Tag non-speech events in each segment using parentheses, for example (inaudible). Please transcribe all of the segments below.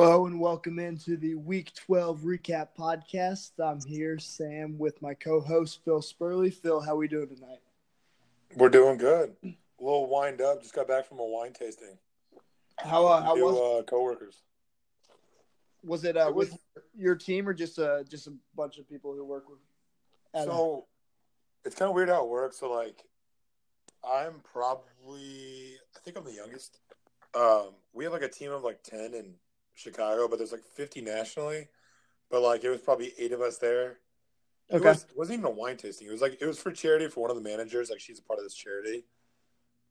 Hello and welcome into the Week 12 Recap Podcast. I'm here, Sam, with my co-host Phil Spurley. Phil, how are we doing tonight? We're doing good. A little wind up. Just got back from a wine tasting. How uh, how New, was uh, coworkers? was it? Uh, it was- with your team or just uh just a bunch of people who work with? at- So it's kind of weird how it works. So like, I'm probably I think I'm the youngest. Um, we have like a team of like ten in Chicago, but there's like 50 nationally. But like, it was probably eight of us there. It okay, was, it wasn't even a wine tasting. It was like it was for charity for one of the managers. Like she's a part of this charity,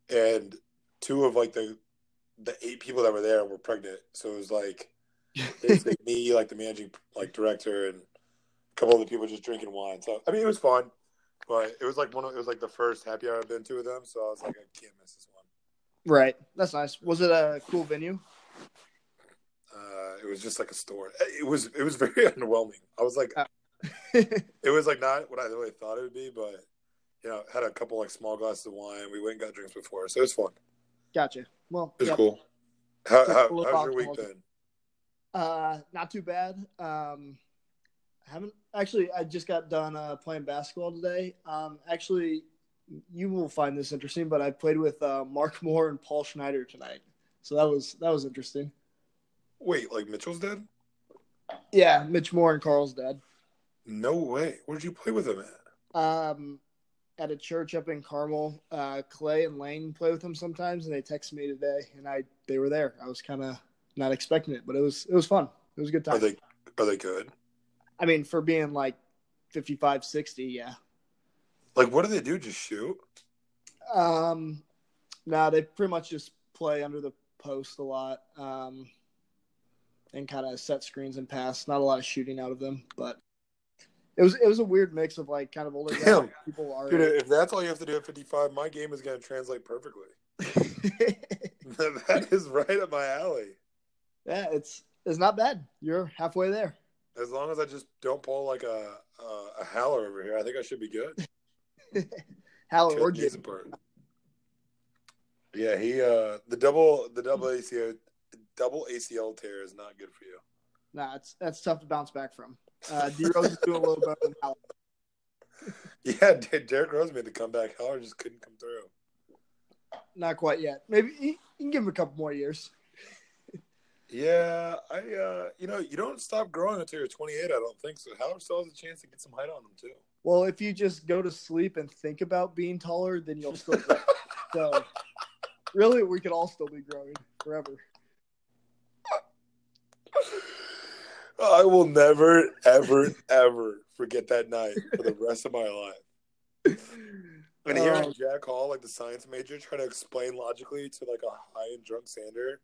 and two of like the the eight people that were there were pregnant. So it was like (laughs) basically me, like the managing like director, and a couple of the people just drinking wine. So I mean, it was fun, but it was like one of it was like the first happy hour I've been to with them. So I was like, I can't miss this one. right. That's nice. Was it a cool venue? It was just like a store. It was it was (laughs) very underwhelming. I was like, Uh. (laughs) it was like not what I really thought it would be, but you know, had a couple like small glasses of wine. We went and got drinks before, so it was fun. gotcha. Well, It was cool. How, how, how's your week been? Uh, not too bad. Um, I haven't actually. I just got done uh, playing basketball today. Um, actually, you will find this interesting, but I played with uh, Mark Moore and Paul Schneider tonight, so that was that was interesting. Wait, like Mitchell's dead? Yeah, Mitch Moore and Carl's dad. No way. Where did you play with him at? Um, at a church up in Carmel, uh, Clay and Lane play with him sometimes, and they texted me today, and I they were there. I was kind of not expecting it, but it was it was fun. It was a good time. Are they are they good? I mean, for being like 55, 60, yeah. Like, what do they do? Just shoot? Um, no, they pretty much just play under the post a lot, um, and kind of set screens and pass. Not a lot of shooting out of them, but it was it was a weird mix of like kind of older guys, Damn. people are. Dude, if that's all you have to do at 55, my game is going to translate perfectly. (laughs) that is right up my alley. (laughs) yeah, it's it's not bad. You're halfway there. As long as I just don't pull like a a, a howler over here, I think I should be good. (laughs) Hal Till or Jim. Yeah, he uh the double the double ACL double ACL tear is not good for you. Nah, it's that's tough to bounce back from. Uh, D Rose is doing a little better than Hal. (laughs) Yeah, Derrick Rose made the comeback. Howard just couldn't come through. Not quite yet. Maybe you you can give him a couple more years. Yeah, I uh you know you don't stop growing until you're 28. I don't think so. Howard still has a chance to get some height on him too. Well, if you just go to sleep and think about being taller, then you'll still (laughs) grow. so really we could all still be growing forever. I will never, ever, ever forget that night for the rest of my life. And hearing Oh. Jack Hall, like the science major, trying to explain logically to like a high and drunk Sander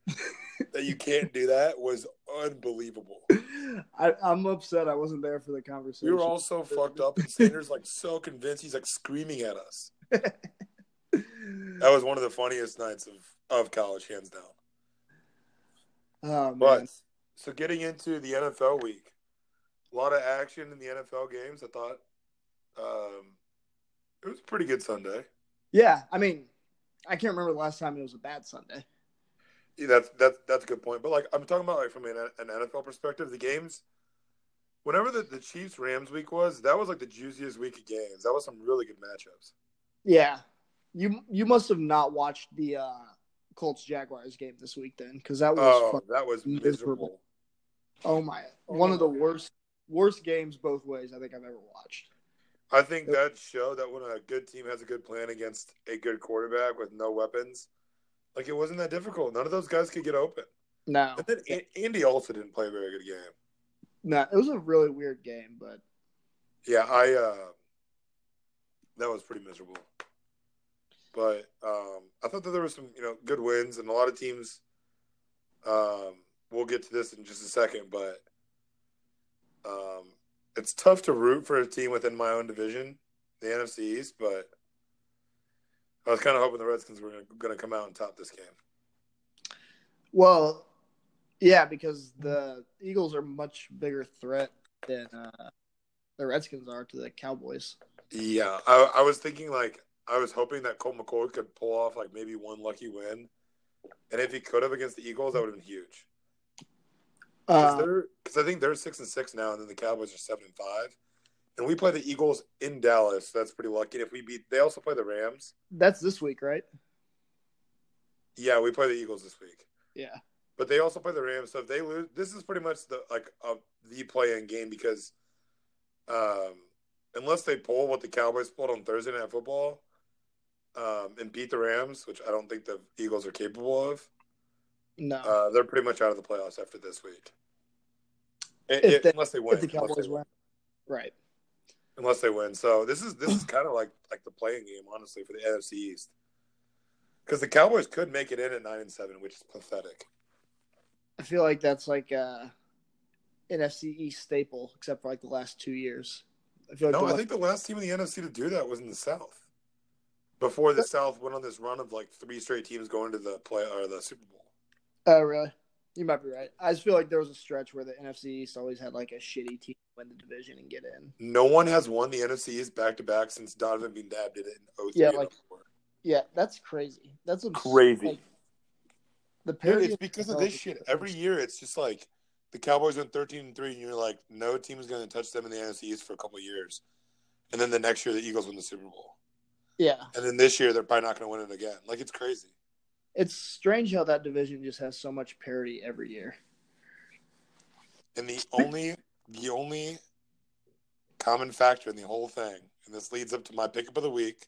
that you can't do that was unbelievable. I, I'm upset I wasn't there for the conversation. We were all so fucked up, and Sanders like so convinced he's like screaming at us. That was one of the funniest nights of of college, hands down. oh. But so getting into the NFL week, a lot of action in the NFL games. I thought um, it was a pretty good Sunday. yeah, I mean, I can't remember the last time it was a bad Sunday. Yeah, that's that's that's a good point. But like I'm talking about like from an, an NFL perspective, the games. Whenever the, the Chiefs Rams week was, that was like the juiciest week of games. That was some really good matchups. Yeah, you you must have not watched the uh, Colts Jaguars game this week then, because that was Oh, that was miserable. miserable. oh my one of the worst worst games both ways I think I've ever watched. I think that showed that when a good team has a good plan against a good quarterback with no weapons, like it wasn't that difficult. None of those guys could get open. No, And then A- Andy also didn't play a very good game. no, it was a really weird game, but Yeah, I uh that was pretty miserable. But um I thought that there was some, you know, good wins and a lot of teams um we'll get to this in just a second, but um it's tough to root for a team within my own division, the NFC East, but I was kind of hoping the Redskins were going to come out and top this game. well, yeah, because the Eagles are much bigger threat than uh, the Redskins are to the Cowboys. Yeah, I, I was thinking like I was hoping that Colt McCoy could pull off like maybe one lucky win, and if he could have against the Eagles, that would have been huge. Because Uh, I think they're six and six now, and then the Cowboys are seven and five. And we play the Eagles in Dallas. So that's pretty lucky. And if we beat, they also play the Rams. that's this week, right? Yeah, we play the Eagles this week. Yeah. But they also play the Rams. So if they lose, this is pretty much the like uh, the play-in game because, um, unless they pull what the Cowboys pulled on Thursday Night Football, um, and beat the Rams, which I don't think the Eagles are capable of, No. uh, they're pretty much out of the playoffs after this week. I- If I- they- unless they win, the Cowboys they win. Right. unless they win. So this is this is (clears throat) kind of like like the playing game, honestly, for the NFC East. Because the Cowboys could make it in at nine and seven, which is pathetic. I feel like that's like a NFC East staple, except for like the last two years. I feel like No, I last- think the last team in the NFC to do that was in the South. Before the South went on this run of like three straight teams going to the play or the Super Bowl. Oh, really? You might be right. I just feel like there was a stretch where the NFC East always had like a shitty team win the division and get in. No one has won the NFC East back to back since Donovan McNabb did it in 03 Yeah, oh like- Yeah, that's crazy. That's abs- Crazy. like, the Dude, it's because of this shit. Every year, it's just like the Cowboys went thirteen and three, and you're like, no team is going to touch them in the NFC East for a couple of years. And then the next year, the Eagles win the Super Bowl, Yeah, and then this year, they're probably not going to win it again. Like it's crazy. it's strange how that division just has so much parity every year. And the only, the only common factor in the whole thing, and this leads up to my pickup of the week,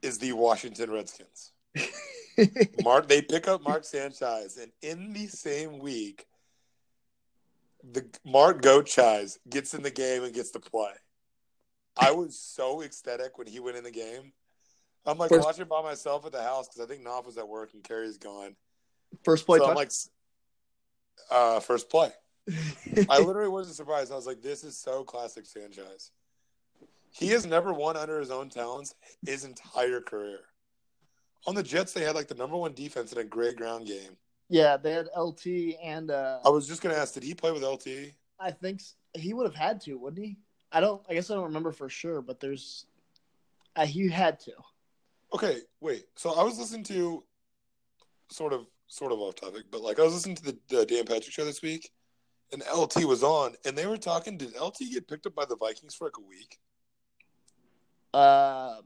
is the Washington Redskins. (laughs) Mark, they pick up Mark Sanchez, and in the same week, the Mark Gochise gets in the game and gets to play. I was so ecstatic when he went in the game. I'm like First- watching by myself at the house because I think Knopf was at work and Carrie's gone. First play so I'm like, uh, first play. (laughs) I literally wasn't surprised. I was like, this is so classic Sanchez. He has never won under his own talents his entire career. On the Jets, they had like the number one defense in a great ground game. yeah, they had LT and uh, I was just gonna ask, did he play with LT? I think he would have had to, wouldn't he? I don't. I guess I don't remember for sure, but there's. Uh, he had to. Okay, wait. So I was listening to sort of sort of off topic, but like I was listening to the, the Dan Patrick show this week, and LT was on, and they were talking. Did LT get picked up by the Vikings for like a week? Um,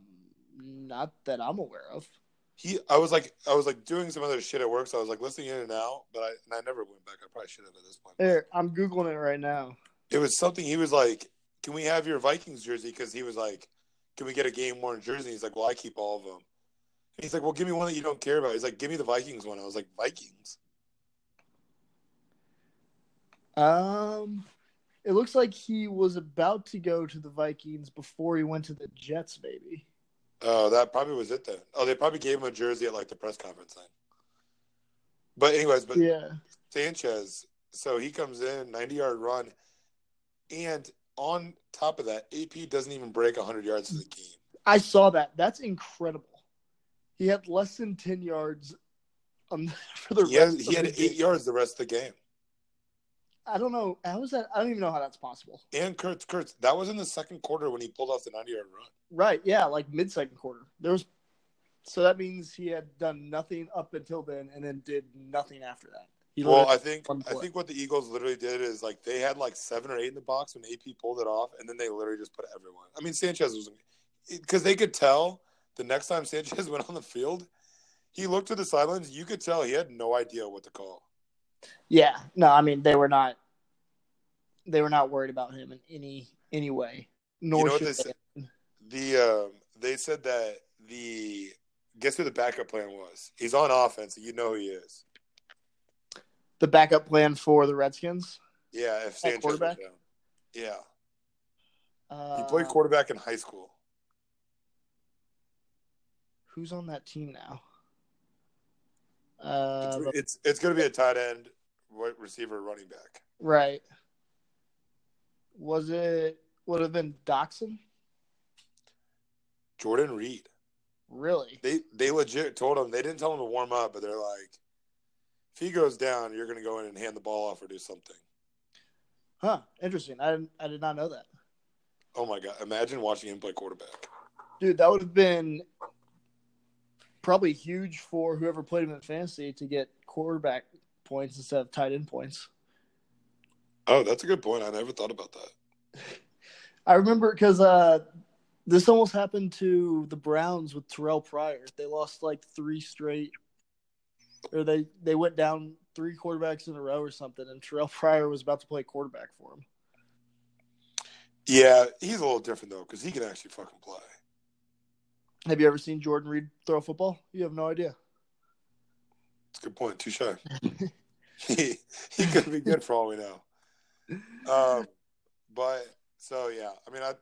not that I'm aware of. He, I was like, I was like doing some other shit at work, so I was like listening in and out, but I, and I never went back. I probably should have at this point. Here, I'm googling it right now. It was something he was like, "Can we have your Vikings jersey?" Because he was like, "Can we get a game worn jersey?" He's like, "Well, I keep all of them." And he's like, "Well, give me one that you don't care about." He's like, "Give me the Vikings one." I was like, "Vikings." Um, it looks like he was about to go to the Vikings before he went to the Jets. Maybe. Oh, that probably was it then. Oh, they probably gave him a jersey at like the press conference then. But anyways, but Yeah. Sanchez, so he comes in, 90 yard run, and on top of that, AP doesn't even break 100 yards for the game. I saw that. That's incredible. He had less than ten yards on um, (laughs) for the He had, rest. he of had the eight game. yards the rest of the game. I don't know how is that. I don't even know how that's possible. And Kurtz, Kurtz, that was in the second quarter when he pulled off the 90 yard run. Right? Yeah, like mid second quarter. There was. So that means he had done nothing up until then, and then did nothing after that. Well, I think I think what the Eagles literally did is like they had like seven or eight in the box when AP pulled it off, and then they literally just put everyone. I mean, Sanchez was because they could tell the next time Sanchez (laughs) went on the field, he looked to the sidelines. You could tell he had no idea what to call. yeah. No, I mean they were not. They were not worried about him in any any way. Nor You know what should they they. said? The um, they said that the guess who the backup plan was? He's on offense. You know who he is. The backup plan for the Redskins. Yeah, if Sanchez quarterback? down. Yeah, Uh, he played quarterback in high school. Who's on that team now? Uh, It's it's, it's going to be a tight end, right receiver, running back. right. Was it would have been Doctson? Jordan Reed. Really? They they legit told him they didn't tell him to warm up, but they're like, if he goes down, you're going to go in and hand the ball off or do something. Huh? Interesting. I didn't, I did not know that, Oh my god! Imagine watching him play quarterback. dude. That would have been probably huge for whoever played him in fantasy to get quarterback points instead of tight end points. Oh, that's a good point. I never thought about that. (laughs) I remember because uh, this almost happened to the Browns with Terrell Pryor. They lost like three straight, or they they went down three quarterbacks in a row or something, and Terrell Pryor was about to play quarterback for him. Yeah, he's a little different though because he can actually fucking play. Have you ever seen Jordan Reed throw a football? You have no idea. It's a good point. Touche. (laughs) he he could be good for all we know. Um, but so yeah, I mean, I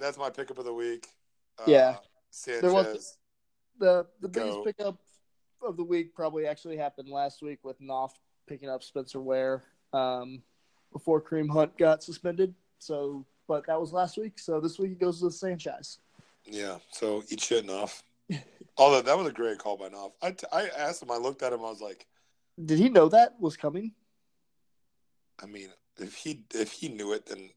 that's my pickup of the week. Uh, Yeah. Sanchez. There was- The the Go. biggest pickup of the week probably actually happened last week with Knopf picking up Spencer Ware um, before Kareem Hunt got suspended. So, but that was last week. So this week it goes to the Sanchez. Yeah. So eat shit enough. (laughs) Although that was a great call by Knopf. I, t- I asked him. I looked at him. I was like, Did he know that was coming? I mean, if he if he knew it, then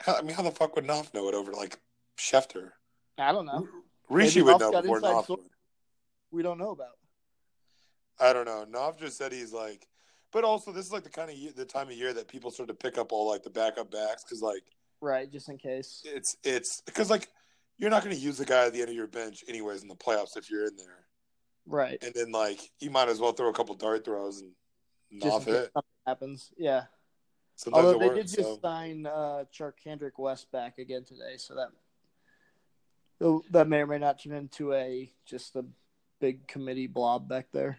how, I mean, how the fuck would Knopf know it over like Schefter? I don't know. Rishi Maybe would Knopf know before Knopf source. We don't know about. I don't know. Knopf just said he's like, but also this is like the kind of year, the time of year that people start to pick up all like the backup backs because like Right, just in case. it's it's because like you're not going to use the guy at the end of your bench anyways in the playoffs if you're in there, Right. and then like you might as well throw a couple dart throws and Just Knopf in case it. something happens. Yeah. Sometimes Although they works. did just so. sign uh, Charcandrick West back again today, so that that may or may not turn into a just a big committee blob back there.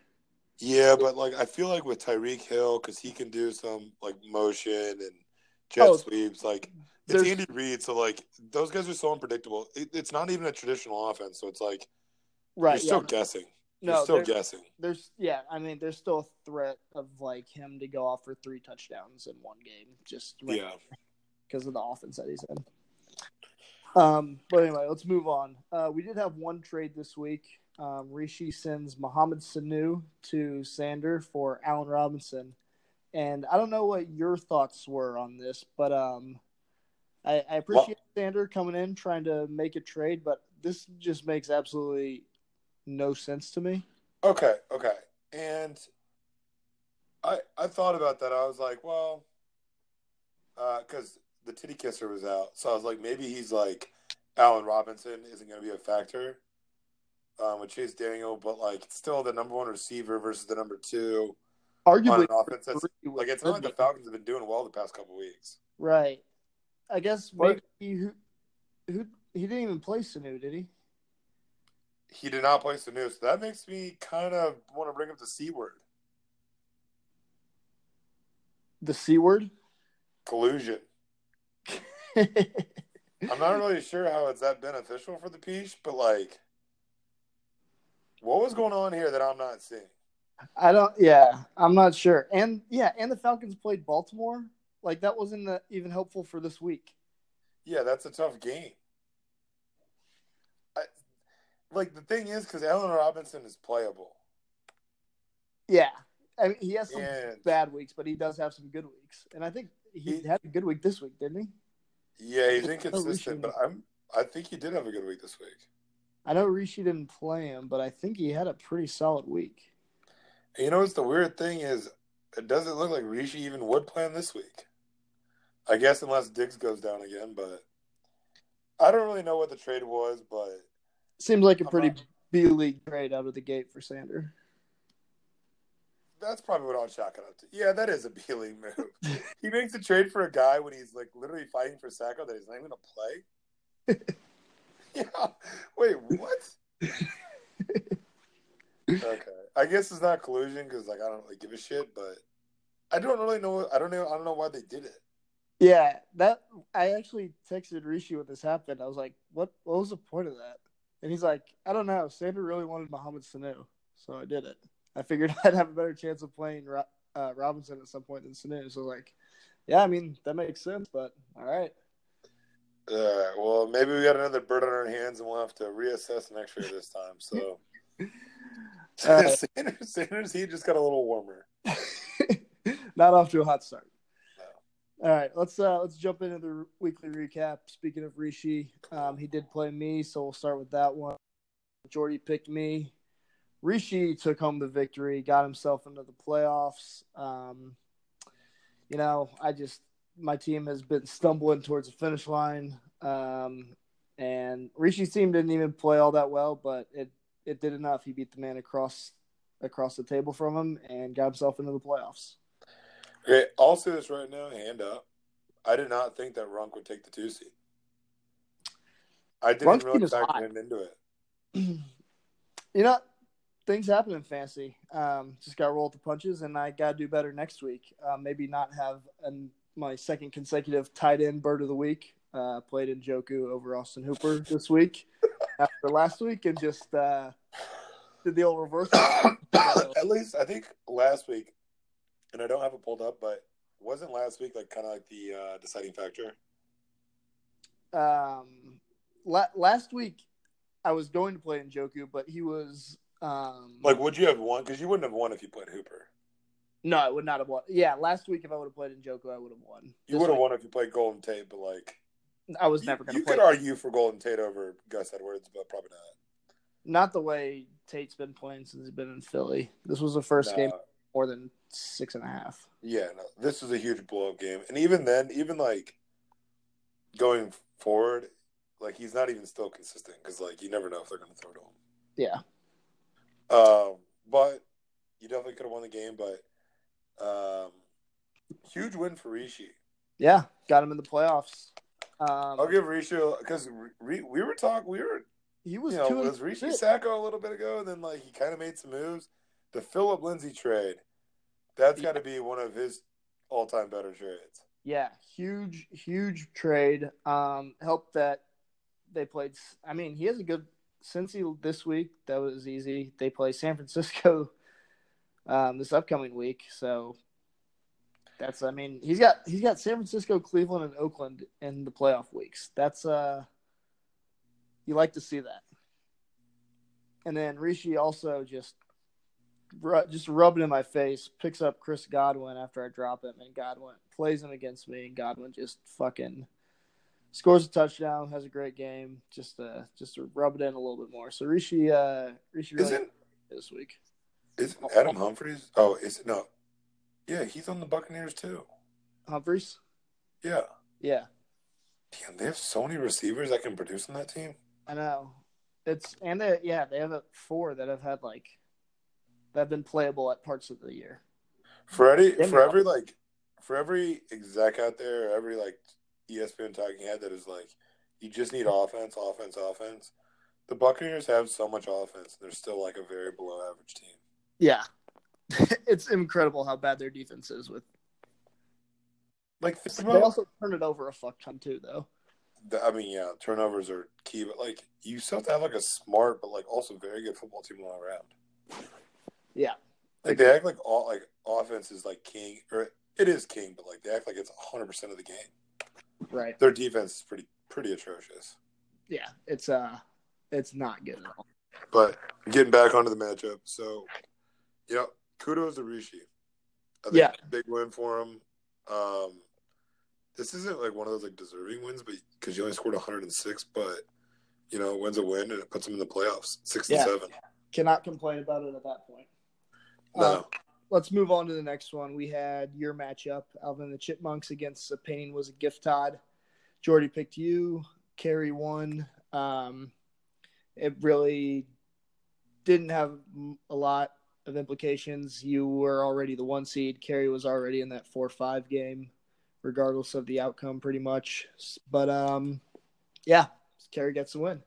Yeah, but like I feel like with Tyreek Hill because he can do some like motion and jet Oh, sweeps. Like it's Andy Reid, so like those guys are so unpredictable. It, it's not even a traditional offense, so it's like right, you're still yeah. guessing. You're No, still there- guessing. there's yeah. I mean, there's still a threat of like him to go off for three touchdowns in one game, just Yeah. because of the offense that he's in. Um, but anyway, let's move on. Uh, we did have one trade this week. Um, Rishi sends Mohamed Sanu to Sander for Allen Robinson, and I don't know what your thoughts were on this, but um, I, I appreciate Sander coming in trying to make a trade, but this just makes absolutely no sense to me. Okay, okay. And I I thought about that. I was like, well, because the titty kisser was out, so I was like, maybe he's like Allen Robinson isn't going to be a factor um, with Chase Daniel, but like it's still the number one receiver versus the number two on Arguably, an offense that's like it's not like the Falcons have been doing well the past couple weeks. right. I guess What? maybe who, who he didn't even play Sanu, did he? He did not play Sanu, so that makes me kind of want to bring up the C word The C word. collusion. (laughs) I'm not really sure how it's that beneficial for the Peach, but like, what was going on here that I'm not seeing? I don't. Yeah, I'm not sure. And yeah, and the Falcons played Baltimore. Like that wasn't even helpful for this week. Yeah, that's a tough game. I, like the thing is, because Allen Robinson is playable, Yeah, I mean he has some and bad weeks, but he does have some good weeks. And I think he He- had a good week this week, didn't he? yeah, he's inconsistent. But I'm, I think he did have a good week this week. I know Rishi didn't play him, but I think he had a pretty solid week. You know what's the weird thing is, it doesn't look like Rishi even would plan this week. I guess unless Diggs goes down again, but I don't really know what the trade was, but Seems like a pretty B league trade out of the gate for Sander. that's probably what I'll chalk it up to. Yeah, that is a B league move. (laughs) he makes a trade for a guy when he's like literally fighting for Sacco that he's not even gonna play. (laughs) yeah. (laughs) Wait, what? okay. I guess it's not collusion because like I don't really give a shit, but I don't really know. I don't know. I don't know why they did it. Yeah, that I actually texted Rishi when this happened. I was like, "What? What was the point of that?" And he's like, "I don't know. Sander really wanted Mohamed Sanu, so I did it. I figured (laughs) I'd have a better chance of playing uh, Robinson at some point than Sanu." So like, yeah, I mean that makes sense. But all right, All right. Well, maybe we got another bird on our hands, and we'll have to reassess next year this time. So. Right. (laughs) (laughs) Sanders, Sanders, he just got a little warmer. (laughs) not off to a hot start. All right, let's uh let's jump into the weekly recap. Speaking of Rishi, um, he did play me, so we'll start with that one. Jordy picked me. Rishi took home the victory, got himself into the playoffs. Um, you know, I just my team has been stumbling towards the finish line. Um, and Rishi's team didn't even play all that well, but it it did enough. He beat the man across across the table from him and got himself into the playoffs. Okay, I'll say this right now, hand up. I did not think that Runk would take the two seed. I didn't Runk's really factor hot. him into it. (clears throat) you know, things happen in fantasy. Um, just got to roll with the punches, and I got to do better next week. Uh, maybe not have an, my second consecutive tight end bird of the week. Uh, played Njoku over Austin Hooper this week (laughs) after last week, and just uh, did the old reverse. (coughs) At least I think last week, and I don't have it pulled up, but wasn't last week like kind of like the uh, deciding factor? um, la- last week I was going to play Njoku, but he was um, Like, would you have won? Because you wouldn't have won if you played Hooper. No, I would not have won. Yeah, last week if I would have played Njoku, I would have won. You would have won if you played Golden Tate, but like I was you, never going you to play. You could argue for Golden Tate over Gus Edwards, but probably not. Not the way Tate's been playing since he's been in Philly. This was the first game more than six and a half. Yeah, no, this is a huge blow up game, and even then, even like going forward, like he's not even still consistent because like you never know if they're going to throw to him. Yeah, Um, but you definitely could have won the game. But um, huge win for Rishi. yeah, got him in the playoffs. Um, I'll give Rishi because we were talking. We were he was you know was Rishi six. Sacco a little bit ago, and then like he kind of made some moves. The Philip Lindsay trade, that's got to be one of his all time better trades. Yeah, huge, huge trade. Um, helped that they played. I mean, he has a good Cincy this week. That was easy. They play San Francisco um, this upcoming week, so that's. I mean, he's got he's got San Francisco, Cleveland, and Oakland in the playoff weeks. That's uh, you like to see that. And then Rishi also just just rubbed it in my face, picks up Chris Godwin after I drop him, and Godwin plays him against me, and Godwin just fucking scores a touchdown, has a great game, just uh just to rub it in a little bit more. So Rishi uh Rishi really Isn't this week. Isn't Adam Humphries? Oh, is it no? Yeah, he's on the Buccaneers too. Humphries? Yeah, Yeah, damn, they have so many receivers that can produce on that team. I know. It's and they yeah, they have uh, four that have had like that have been playable at parts of the year. For every for every like for every exec out there, every like ESPN talking head that is like, you just need offense, offense, offense. The Buccaneers have so much offense; they're still like a very below average team. Yeah. (laughs) it's incredible how bad their defense is with Like, they also turn it over a fuck ton too though. the- I mean, yeah, turnovers are key, but like you still have to have like a smart, but like also very good football team all around. Yeah. Like they act like all like offense is like king, or it is king, but like they act like it's hundred percent of the game. Right. Their defense is pretty pretty atrocious. Yeah. It's uh it's not good at all. But getting back onto the matchup, so know, kudos to Rishi. I think Yeah. big win for him. Um, this isn't like one of those like deserving wins, but because you only scored 106, but you know, wins a win and it puts him in the playoffs, six Yeah. and seven. Cannot complain about it at that point. No, Uh, let's move on to the next one. We had your matchup, Alvin the Chipmunks against the Pain was a gift Todd. Jordy picked you. Carrie won. Um, it really didn't have a lot of implications. You were already the one seed. Carrie was already in that four five game, regardless of the outcome, pretty much. But um, yeah, Carrie gets the win.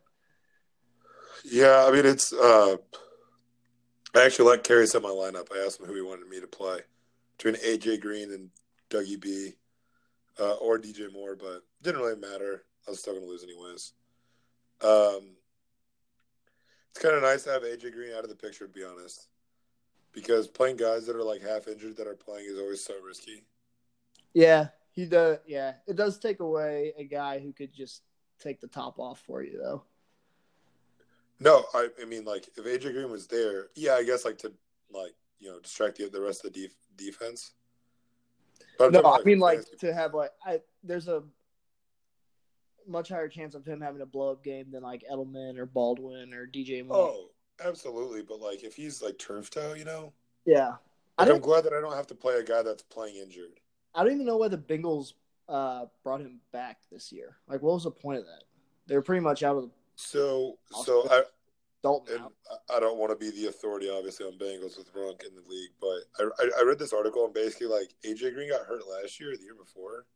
yeah, I mean it's. uh I actually let Kerry set my lineup. I asked him who he wanted me to play between AJ Green and Dougie B, uh, or DJ Moore, but didn't really matter. I was still going to lose anyways. Um, it's kind of nice to have AJ Green out of the picture, to be honest, because playing guys that are like half injured that are playing is always so risky. Yeah, he does. Yeah, it does take away a guy who could just take the top off for you, though. No, I, I mean like if AJ Green was there, yeah, I guess like to like you know distract the, the rest of the def- defense. But No, I mean like to have like I there's a much higher chance of him having a blow up game than like Edelman or Baldwin or DJ Moore. Oh, absolutely. But like, if he's like turf toe, you know, yeah. Like, I'm glad that I don't have to play a guy that's playing injured. I don't even know why the Bengals uh, brought him back this year. Like, what was the point of that? They were pretty much out of the So, so I and. I don't want to be the authority, obviously, on Bengals with Runk in the league, but I, I, I read this article and basically like AJ Green got hurt last year, or the year before,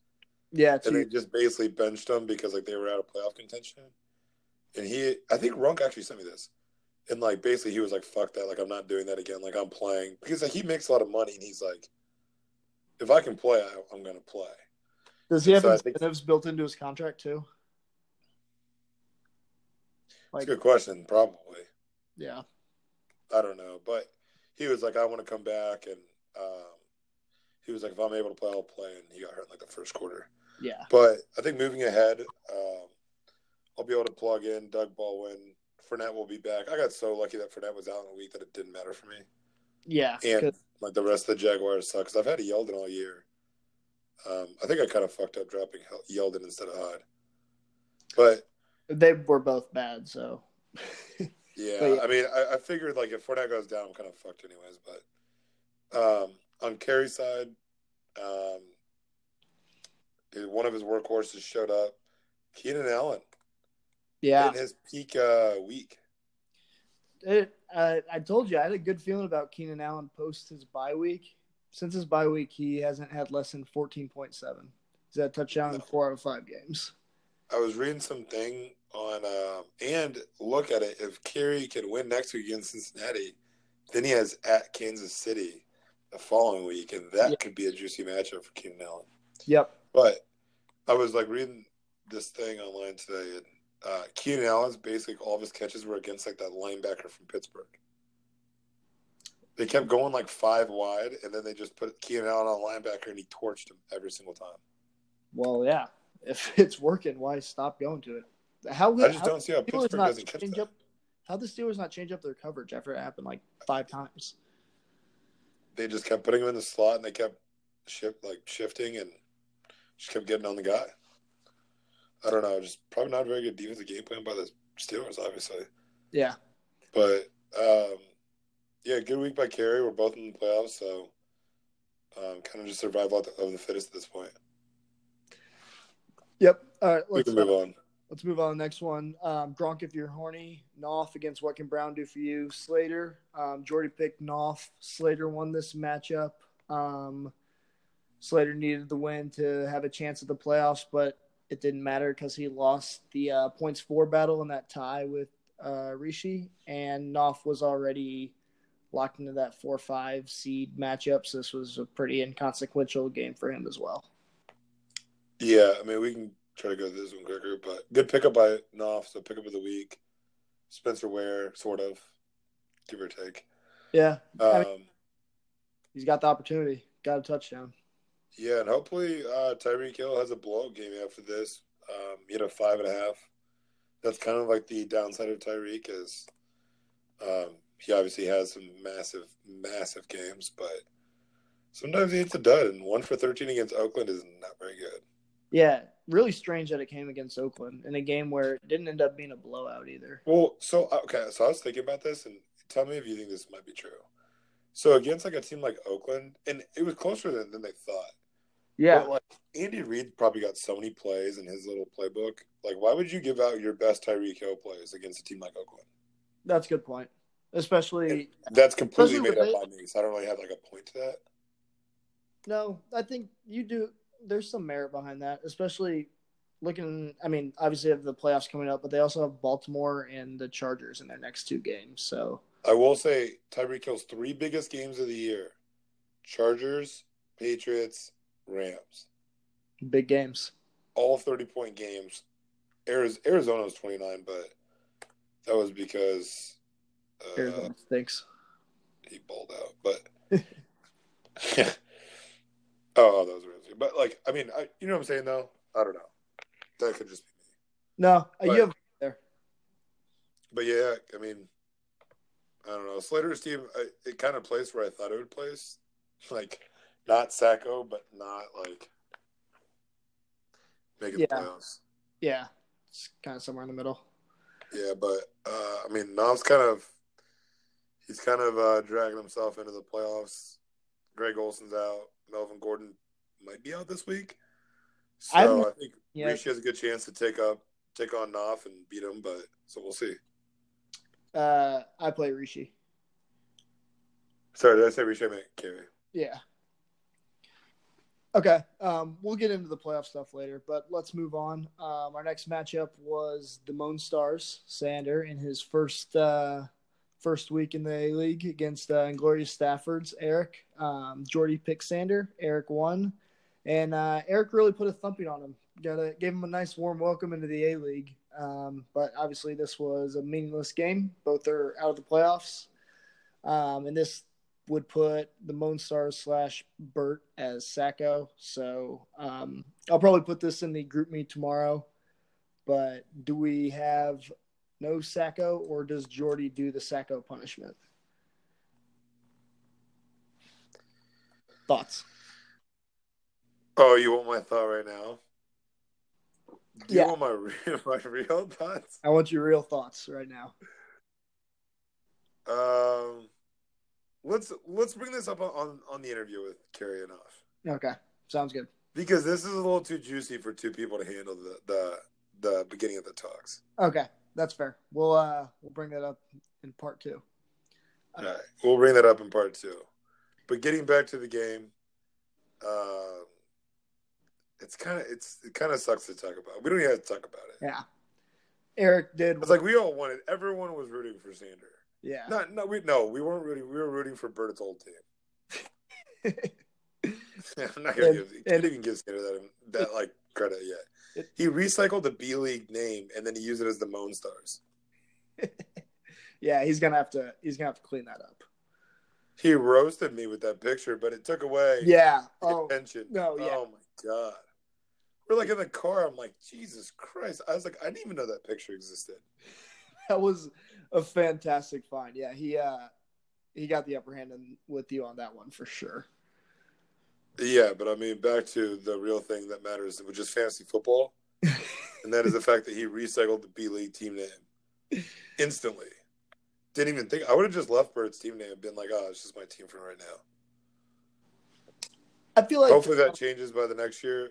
Yeah, and two, they just basically benched him because like they were out of playoff contention. And he, I think Runk actually sent me this, and like basically he was like, "Fuck that! Like I'm not doing that again. Like I'm playing because like he makes a lot of money, and he's like, if I can play, I, I'm gonna play." does he have so I think- incentives built into his contract too? That's Like, a good question. Probably. yeah, I don't know, but he was like, I want to come back, and um, he was like, if I'm able to play, I'll play, and he got hurt in like the first quarter. yeah, But I think moving ahead, um, I'll be able to plug in Doug Baldwin. Fournette will be back. I got so lucky that Fournette was out in a week that it didn't matter for me, yeah. and 'cause- like the rest of the Jaguars suck because I've had Yeldon all year. Um, I think I kind of fucked up dropping Yeldon instead of Hyde, but They were both bad, so (laughs) Yeah, yeah. I mean, I, I figured like if Fournette goes down, I'm kind of fucked anyways. But um, on Kerry's side, um, one of his workhorses showed up, Keenan Allen, yeah. in his peak uh, week. It, uh, I told you I had a good feeling about Keenan Allen post his bye week. Since his bye week, he hasn't had less than fourteen point seven. He's had a touchdown in four out of five games. I was reading something on, um, and look at it. If Kerry can win next week against Cincinnati, then he has at Kansas City the following week, and that Yeah. could be a juicy matchup for Keenan Allen. Yep. But I was like reading this thing online today, and uh, Keenan Allen's basically all of his catches were against like that linebacker from Pittsburgh. They kept going like five wide, and then they just put Keenan Allen on linebacker, and he torched him every single time. Well, yeah. If (laughs) it's working, why stop going to it? How I just how don't see how Pittsburgh not doesn't catch that. up? How the Steelers not change up their coverage after it happened like five times? They just kept putting him in the slot, and they kept shift like shifting, and just kept getting on the guy. I don't know, just probably not a very good defensive game plan by the Steelers, obviously. Yeah. But um, yeah, good week by Kerry. We're both in the playoffs, so um, kind of just survival of the, of the fittest at this point. Yep. All right. We Let's can move on. let's move on to the next one. Um, Gronk, if you're horny, Knopf against what can Brown do for you? Slater. Um, Jordy picked Knopf. Slater won this matchup. Um, Slater needed the win to have a chance at the playoffs, but it didn't matter because he lost the uh, points four battle in that tie with uh, Rishi, and Knopf was already locked into that four five seed matchup. So this was a pretty inconsequential game for him as well. Yeah, I mean, we can try to go through this one quicker, but good pickup by Knopf. So pickup of the week. Spencer Ware, sort of, give or take. Yeah, I Um, mean- he's got the opportunity, got a touchdown. Yeah, and hopefully uh, Tyreek Hill has a blowout game after this. Um, you know, five and a half. That's kind of like the downside of Tyreek is um, he obviously has some massive, massive games, but sometimes he hits a dud, and one for 13 against Oakland is not very good. Yeah, really strange that it came against Oakland in a game where it didn't end up being a blowout either. Well, so okay, so I was thinking about this, and tell me if you think this might be true. So against like a team like Oakland, and it was closer than, than they thought. Yeah, But like Andy Reid probably got so many plays in his little playbook. Like, why would you give out your best Tyreek Hill plays against a team like Oakland? that's a good point. Especially That's completely Especially made up by me, so I don't really have like a point to that. no, I think you do. There's some merit behind that, especially looking. I mean, obviously have the playoffs coming up, but they also have Baltimore and the Chargers in their next two games. So I will say Tyreek Hill's three biggest games of the year: Chargers, Patriots, Rams. big games. all 30 point games. Arizona was 29, but that was because uh, Arizona stinks. he balled out. But (laughs) (laughs) oh, that was really, but like, I mean, I, you know what I'm saying though? I don't know. That could just be me. No, uh, But- you have there. But yeah, I mean, I don't know. Slater's team, I, it kind of placed where I thought it would place. (laughs) Like, not Sacco, but not like making Yeah. the playoffs. Yeah, it's kind of somewhere in the middle. Yeah, but uh, I mean, Knopf's kind of he's kind of uh, dragging himself into the playoffs. Greg Olsen's out. Melvin Gordon might be out this week. I So haven't- I, think yeah. Rishi has a good chance to take up take on Knopf and beat him, but so we'll see. Uh, I play Rishi. Sorry, did I say Rishi? I meant Carey. Yeah. Okay. Um, we'll get into the playoff stuff later, but let's move on. Um, our next matchup was the Moan Stars, Sander, in his first uh, first week in the A League against uh, Inglorious Staffords, Eric. Um, Jordy picked Sander. Eric won. And uh, Eric really put a thumping on him. Got a, gave him a nice warm welcome into the A League. Um, but obviously, this was a meaningless game. Both are out of the playoffs. Um, and this would put the Moan Stars slash Bert as Sacco. So um, I'll probably put this in the group meet tomorrow. But do we have no Sacco or does Jordy do the Sacco punishment? Thoughts? Oh, you want my thought right now? Do Yeah. you want my (laughs) real, my real thoughts? I want your real thoughts right now. Um, let's let's bring this up on on the interview with Carrie enough Okay. Sounds good. because this is a little too juicy for two people to handle the the, the beginning of the talks. Okay. That's fair. We'll uh we'll bring that up in part two. All right, we'll bring that up in part two. But getting back to the game, um, it's kind of it's it kind of sucks to talk about. We don't even have to talk about it. Yeah. Eric did It's like we all wanted. Everyone was rooting for Sander. Yeah. Not no we no we weren't rooting. We were rooting for Bert's old team. (laughs) (laughs) I'm not gonna And- give. and- even give Sander that that like credit yet. It- He recycled the B League name and then he used it as the Moan Stars. (laughs) yeah, he's gonna have to he's gonna have to clean that up. He roasted me with that picture, but it took away Yeah. the Oh attention. no, yeah. Oh my god. We're like in the car. I'm like, Jesus Christ. I was like, I didn't even know that picture existed. That was a fantastic find. Yeah, he uh he got the upper hand in, with you on that one for sure. Yeah, but I mean, back to the real thing that matters, which is fantasy football, (laughs) and that is the fact that he recycled the B League team name instantly. Didn't even think. I would have just left Bird's team name and been like, oh, it's just my team for right now. I feel like Hopefully that changes by the next year.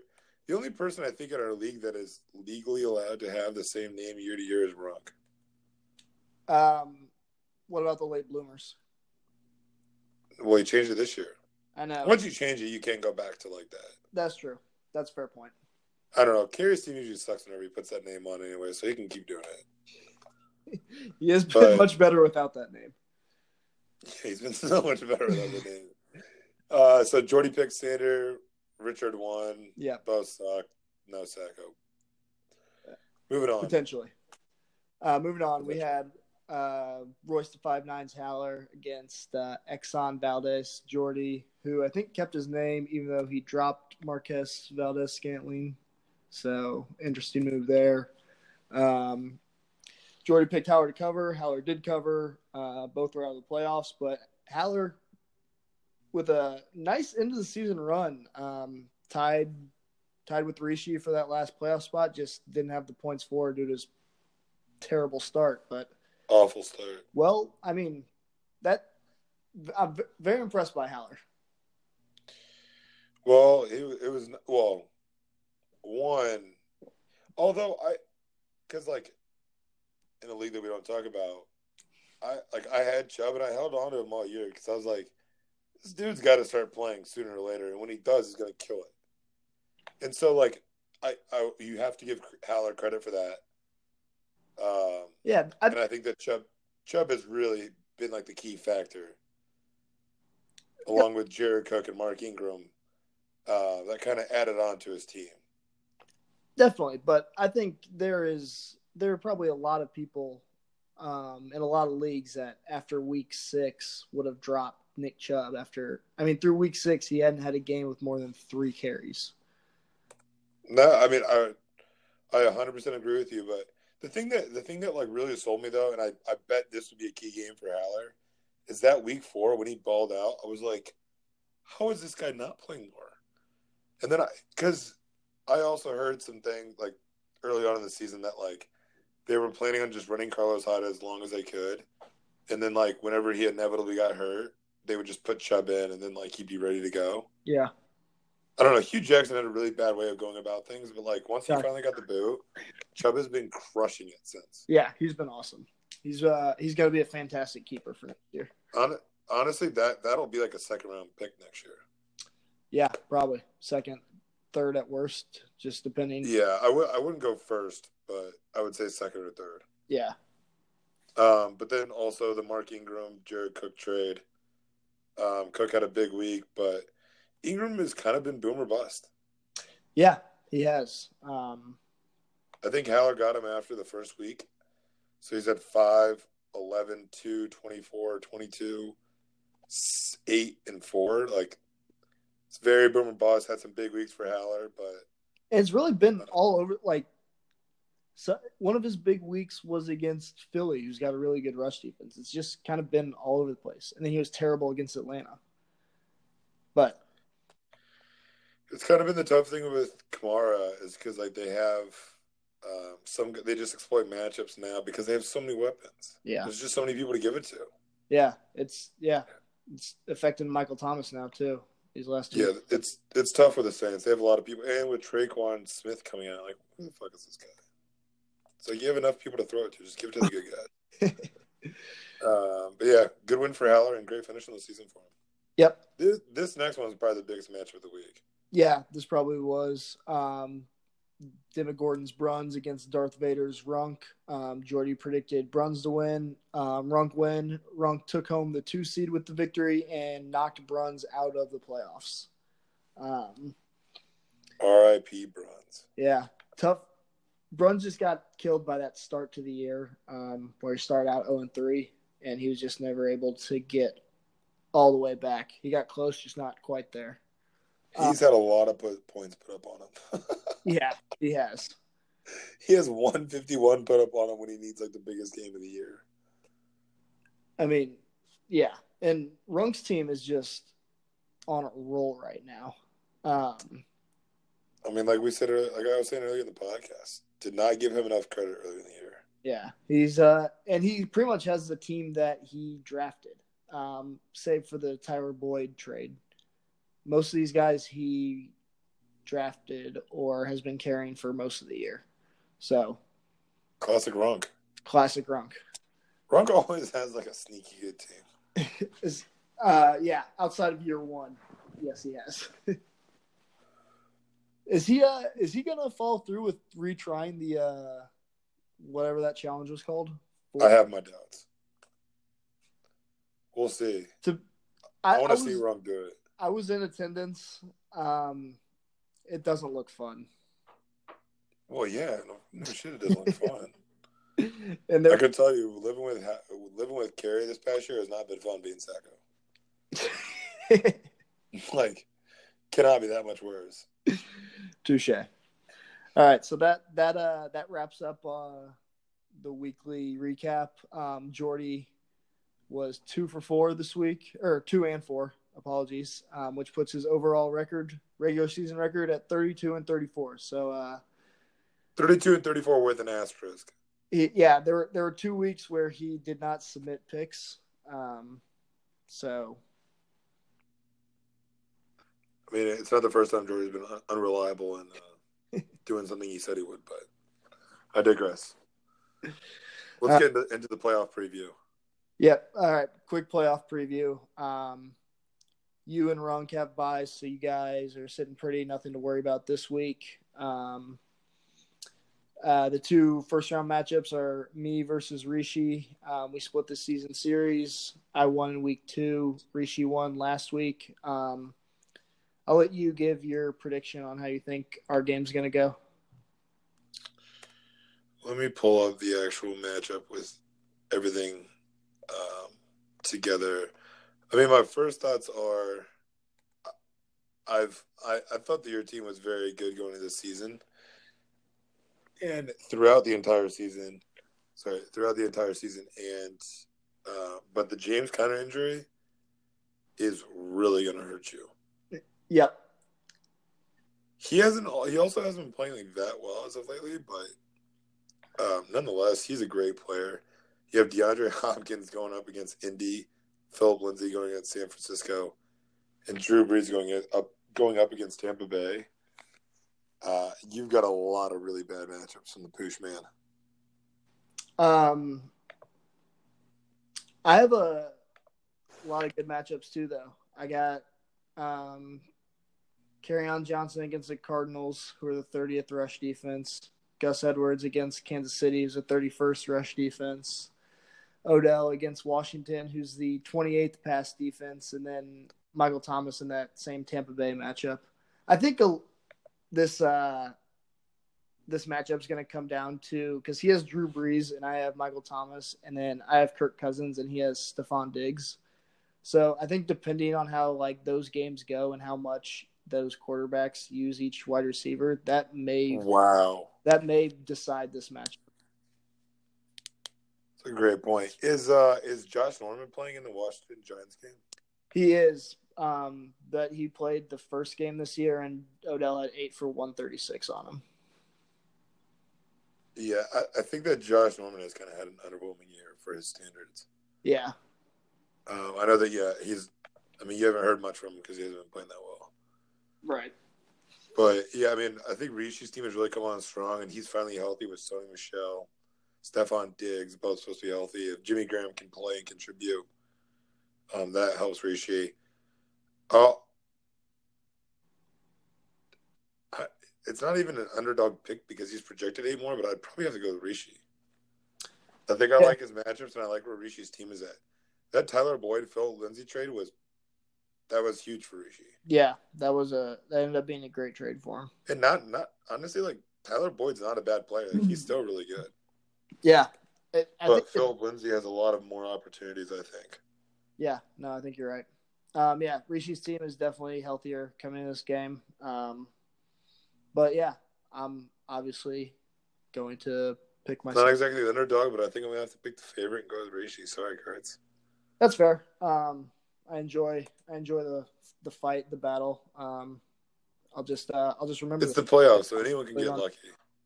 The only person I think in our league that is legally allowed to have the same name year to year is Runk. Um what about the late bloomers? Well, he changed it this year. I know. Once you change it, you can't go back to like that. That's true. That's a fair point. I don't know. Carrie's team usually sucks whenever he puts that name on anyway, so he can keep doing it. (laughs) He has been But- much better without that name. Yeah, (laughs) He's been so much better without the name. Uh, so Jordy picked Sander, Richard won, Yeah, both suck, no Sacco. Moving on. potentially. Uh, moving on, we had uh, Royce to five nines Haller against uh, Exxon Valdez Jordy, who I think kept his name even though he dropped Marquez Valdes-Scantling. So interesting move there. Um, Jordy picked Haller to cover. Haller did cover. Uh, both were out of the playoffs, but Haller, with a nice end of the season run, um, tied tied with Rishi for that last playoff spot. Just didn't have the points for due to his terrible start. But Awful start. well, I mean, that I'm very impressed by Haller. Well, it, it was well, one. Although I, because like in a league that we don't talk about, I like I had Chubb and I held on to him all year because I was like, this dude's got to start playing sooner or later, and when he does, he's gonna kill it. And so like I, I you have to give Haller credit for that. Um, Yeah, I, and I think that Chubb Chubb has really been like the key factor, along with Jared Cook and Mark Ingram. Uh, that kind of added on to his team. definitely. But I think there is there are probably a lot of people um, in a lot of leagues that after week six would have dropped Nick Chubb. After I mean, through week six, he hadn't had a game with more than three carries. No, I mean I, I 100 percent agree with you. But the thing that the thing that like really sold me though, and I I bet this would be a key game for Haller, is that week four when he balled out. I was like, how is this guy not playing more? And then I because I also heard some things like early on in the season that like they were planning on just running Carlos Hyde as long as they could, and then like whenever he inevitably got hurt, they would just put Chubb in, and then like he'd be ready to go. Yeah, I don't know. Hue Jackson had a really bad way of going about things, but like once he Yeah. finally got the boot, Chubb has been crushing it since. Yeah, he's been awesome. He's uh he's going to be a fantastic keeper for next year. Hon- honestly, that that'll be like a second round pick next year. Yeah, probably second, third at worst, just depending. Yeah, I wouldn't go first, but I would say second or third. Yeah, Um, but then also the Mark Ingram, Jared Cook trade. Um, Cook had a big week, but Ingram has kind of been boomer bust. yeah, he has. Um, I think Haller got him after the first week. So he's at 5, 11, 2, 24, 22, 8, and 4. Like, it's very boomer bust. Had some big weeks for Haller, but it's really been all over. Like, so one of his big weeks was against Philly, who's got a really good rush defense. It's just kind of been all over the place, and then he was terrible against Atlanta. But it's kind of been the tough thing with Kamara is because, like, they have um, some, they just exploit matchups now because they have so many weapons. yeah, There's just so many people to give it to. yeah, it's yeah, it's affecting Michael Thomas now too. These last two. Yeah, it's it's tough with the Saints. They have a lot of people, and with Tre'Quan Smith coming out, like who the fuck is this guy? So you have enough people to throw it to. Just give it to the good guy. (laughs) um, but yeah, good win for Haller and great finish on the season for him. Yep. This this next one is probably the biggest match of the week. Yeah, this probably was. Um, Gordon's Bruns against Darth Vader's Runk. Um, Jordy predicted Bruns to win. Um, Runk win. Runk took home the two seed with the victory and knocked Bruns out of the playoffs. Um, R.I.P. Bruns. yeah, tough. Bruns just got killed by that start to the year, um, where he started out 0 3, and he was just never able to get all the way back. He got close, just not quite there. He's had a lot of put, points put up on him. (laughs) Yeah, he has. he has 151 put up on him when he needs like the biggest game of the year. I mean, yeah, and Runk's team is just on a roll right now. Um, I mean, like we said, earlier- like I was saying earlier in the podcast, did not give him enough credit earlier in the year. yeah, he's uh, and he pretty much has the team that he drafted, um, save for the Tyler Boyd trade. Most of these guys he drafted or has been carrying for most of the year. So Classic Runk. classic Runk. Runk always has like a sneaky good team. (laughs) Is uh, yeah, outside of year one, yes, he has. (laughs) is he uh is he gonna follow through with retrying the uh whatever that challenge was called? I have my doubts. We'll see. I, I, want to see Runk do it. I was in attendance. Um, it doesn't look fun, Well, yeah, no, no shit, it doesn't look fun. (laughs) and I can tell you, living with living with Carrie this past year has not been fun being Sacco. (laughs) like, cannot be that much worse. Touche. All right, so that that uh that wraps up uh the weekly recap. Um Jordy was two for four this week, or two and four, apologies, um, which puts his overall record, regular season record at thirty two and thirty four. So uh Thirty-two and thirty-four with an asterisk. he, yeah, there were there were two weeks where he did not submit picks. Um so I mean, it's not the first time Jordy's been un- unreliable and uh, (laughs) doing something he said he would, but I digress. Let's Uh, get into, into the playoff preview. Yep. All right. Quick playoff preview. Um, you and Runk have buys, so you guys are sitting pretty. Nothing to worry about this week. Um, uh, the two first round matchups are me versus Rishi. Um, we split the season series. I won in week two. Rishi won last week. Um, I'll let you give your prediction on how you think our game's going to go. Let me pull up the actual matchup with everything um, together. I mean, my first thoughts are, I've I, I thought that your team was very good going into the season, and throughout the entire season, sorry, throughout the entire season, and uh, but the James Conner injury is really going to hurt you. Yep. He hasn't. He also hasn't been playing like that well as of lately, but um, nonetheless, he's a great player. You have DeAndre (laughs) Hopkins going up against Indy, Philip Lindsay going against San Francisco, and Drew Brees going up going up against Tampa Bay, uh, you've got a lot of really bad matchups from the Poosh man. Um, I have a lot of good matchups too, though. I got um, on Johnson against the Cardinals, who are the 30th rush defense. Gus Edwards against Kansas City, who's the 31st rush defense. Odell against Washington, who's the 28th pass defense, and then Michael Thomas in that same Tampa Bay matchup. I think a, this uh, this matchup is going to come down to because he has Drew Brees and I have Michael Thomas, and then I have Kirk Cousins and he has Stefon Diggs. So I think depending on how like those games go and how much those quarterbacks use each wide receiver, that may wow that may decide this match. That's a great point. Is uh is Josh Norman playing in the Washington Giants game? He is. Um, but he played the first game this year, and Odell had eight for one thirty six on him. Yeah, I, I, think that Josh Norman has kind of had an underwhelming year for his standards. Yeah. Um, I know that. Yeah, he's. I mean, you haven't heard much from him because he hasn't been playing that well. Right. But yeah, I mean, I think Rishi's team has really come on strong, and he's finally healthy with Sony Michel, Stefon Diggs, both supposed to be healthy. If Jimmy Graham can play and contribute, um, that helps Rishi. Oh, it's not even an underdog pick because he's projected eight more, but I'd probably have to go with Rishi. I think I like his matchups, and I like where Rishi's team is at. That Tyler Boyd Phil Lindsay trade was that was huge for Rishi. Yeah, that was a that ended up being a great trade for him. And not not honestly, like Tyler Boyd's not a bad player. Like, he's still really good. Yeah, it, but Phil it, Lindsay has a lot of more opportunities. I think. Yeah, no, I think you're right. Um, yeah, Rishi's team is definitely healthier coming in this game. Um, but yeah, I'm obviously going to pick myself. Not exactly the underdog, but I think I'm gonna have to pick the favorite and go with Rishi. Sorry, Kurtz. That's fair. Um, I enjoy I enjoy the the fight, the battle. Um, I'll just uh, I'll just remember. It's the, the playoffs, so anyone can get on. lucky.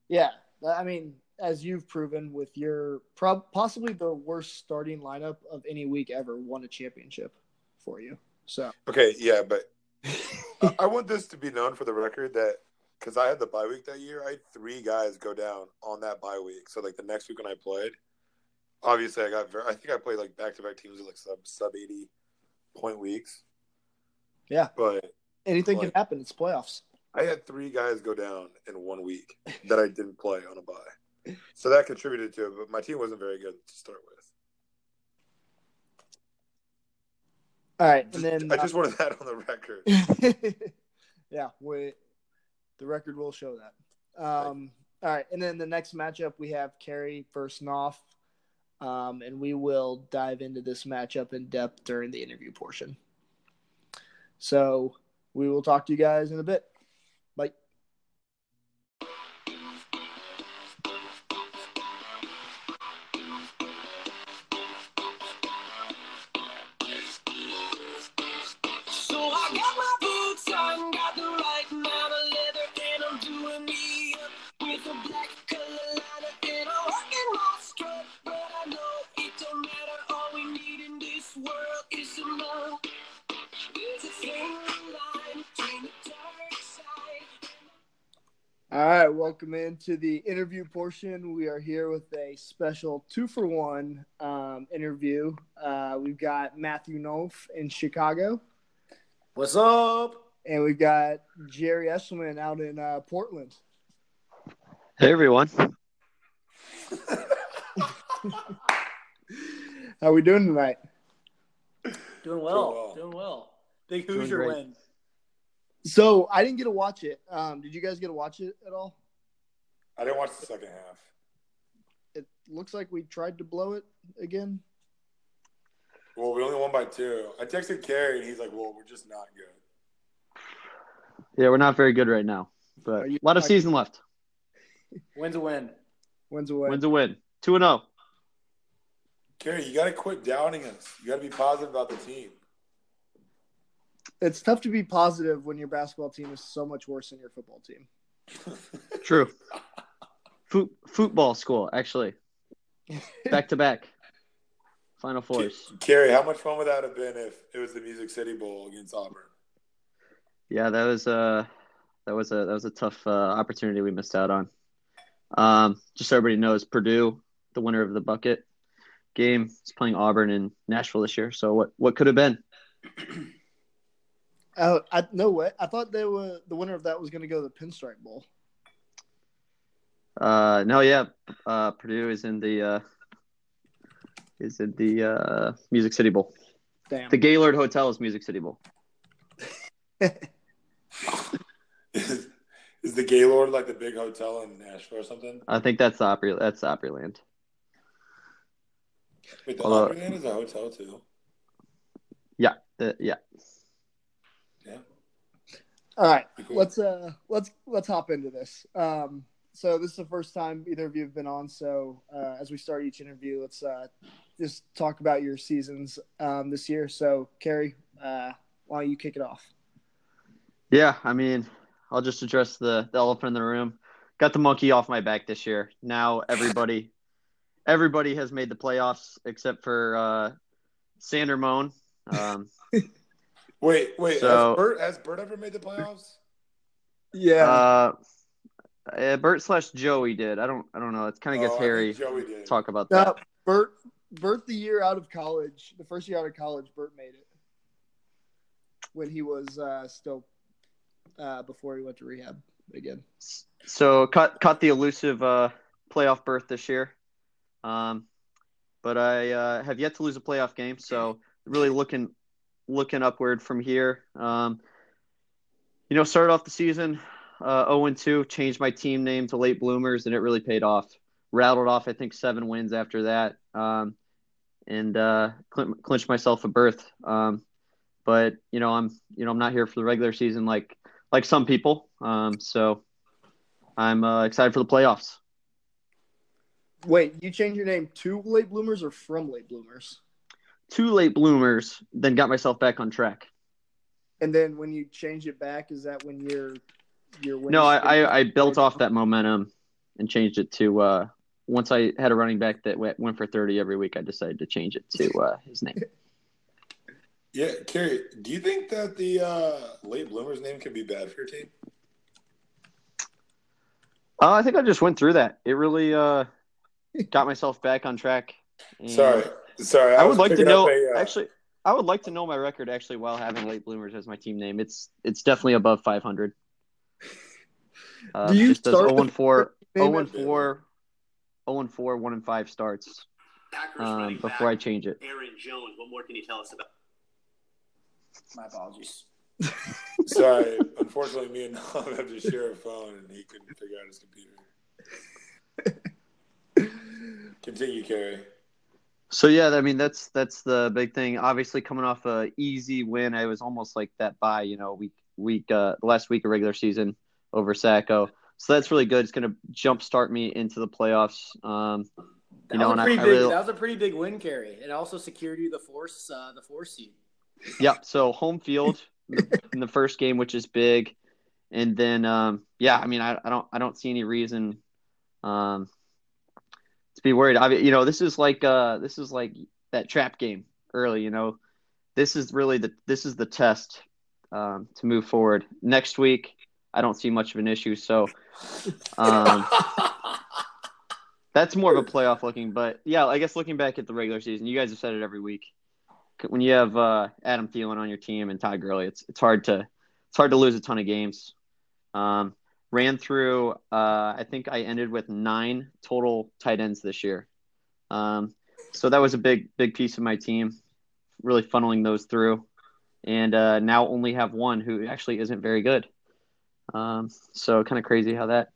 Yeah, I mean, as you've proven with your prob- possibly the worst starting lineup of any week ever, won a championship for you. So okay, yeah, but (laughs) I want this to be known for the record that because I had the bye week that year, I had three guys go down on that bye week. So like the next week when I played, obviously I got very, I think I played like back to back teams with like sub sub eighty point weeks. Yeah, but anything like, can happen. It's playoffs. I had three guys go down in one week that I didn't play on a bye, so that contributed to it. But my team wasn't very good to start with. All right, and then I just uh, wanted that on the record. (laughs) yeah, we the record will show that. Um, all right, and then the next matchup we have Kerry versus Knopf, um, and we will dive into this matchup in depth during the interview portion. So we will talk to you guys in a bit. Welcome into the interview portion. We are here with a special two for one um, interview. Uh, we've got Matthew Knopf in Chicago. What's up? And we've got Jerry Esselman out in uh, Portland. Hey, everyone. (laughs) How are we doing tonight? Doing well. Doing well. Big Hoosier win. So I didn't get to watch it. Um, did you guys get to watch it at all? I didn't watch the second half. It looks like we tried to blow it again. Well, we only won by two. I texted Kerry and he's like, "Well, we're just not good." Yeah, we're not very good right now, but a lot of season left. (laughs) Wins a win. Wins a win. Wins a win. Two and zero. Oh. Kerry, you got to quit doubting us. You got to be positive about the team it's tough to be positive when your basketball team is so much worse than your football team. True. (laughs) Foot, football school, actually. (laughs) Back to back. Final fours. Kerry, how much fun would that have been if it was the Music City Bowl against Auburn? Yeah, that was a that was a that was a tough uh, opportunity we missed out on. Um, just so everybody knows, Purdue, the winner of the bucket game, is playing Auburn in Nashville this year. So what what could have been? (clears throat) Oh, I no way. I thought they were the winner of that was going to go to the Pinstripe Bowl. Uh, no, yeah, uh, Purdue is in the uh, is in the uh, Music City Bowl. Damn. The Gaylord Hotel is Music City Bowl. is, (laughs) is the Gaylord like the big hotel in Nashville or something? I think that's the Opry. That's the Opryland. Wait, the Although- Opryland is a hotel too. Yeah, the, yeah. Yeah. All right, Cool. let's uh let's let's hop into this. Um, so this is the first time either of you have been on. So uh, as we start each interview, let's uh, just talk about your seasons um, this year. So Carrie, uh, why don't you kick it off? Yeah, I mean, I'll just address the, the elephant in the room. Got the monkey off my back this year. Now everybody (laughs) everybody has made the playoffs except for uh Sander Moan. Um, (laughs) Wait, wait. So- has, Bert, has Bert ever made the playoffs? Yeah, uh, uh, Bert slash Joey did. I don't I don't know. It kind of gets Oh, hairy. Joey did. Talk about that. no, Bert. Bert, the year out of college, the first year out of college, Bert made it when he was uh, still uh, before he went to rehab again. So cut cut the elusive uh, playoff berth this year, um, but I uh, have yet to lose a playoff game. So really looking looking upward from here. Um, you know, started off the season uh, 0 and 2, changed my team name to Late Bloomers, and it really paid off. Rattled off, I think, seven wins after that, um, and uh, cl- clinched myself a berth. Um, but you know, I'm you know I'm not here for the regular season like like some people. Um, so I'm uh, excited for the playoffs. Wait, you changed your name to late bloomers or from late bloomers? Two late bloomers, then got myself back on track. And then when you change it back, is that when you're you're? No, I, I, I built off that momentum and changed it to uh, once I had a running back that went went for 30 every week. I decided to change it to uh, his name. (laughs) Yeah, Carrie, do you think that the uh, late bloomers name can be bad for your team? Uh, I think I just went through that. It really uh, got myself back on track. Sorry, sorry. I, would like to know a, uh, actually. I would like to know my record actually while having late bloomers as my team name. It's it's definitely above 500. Uh, Do you just as start 0 and 4, 0 and it? 4, 0 and 4, 1 and 5 starts um, running before I change it. Aaron Jones. What more can you tell us about? My apologies. (laughs) Sorry, unfortunately, me and Noam have to share a phone, and he couldn't figure out his computer. Continue, Kerry. So yeah, I mean that's that's the big thing. Obviously, coming off a easy win, I was almost like that by you know week week uh, the last week of regular season over Sacco. So that's really good. It's going to jumpstart me into the playoffs. Um, That You know, was I- big. really- That was a pretty big win, Carry. It also secured you the force, uh, the four seed. Yep. So home field (laughs) in the first game, which is big, and then um, yeah, I mean, I, I don't I don't see any reason um, to be worried. I mean, you know, this is like uh, this is like that trap game early. You know, this is really the this is the test um, to move forward. Next week, I don't see much of an issue. So (laughs) um, that's more of a playoff looking. But yeah, I guess looking back at the regular season, you guys have said it every week. When you have uh, Adam Thielen on your team and Todd Gurley, it's it's hard to it's hard to lose a ton of games. Um, ran through. Uh, I think I ended with nine total tight ends this year. Um, so that was a big big piece of my team, really funneling those through, and uh, now only have one who actually isn't very good. Um, so kind of crazy how that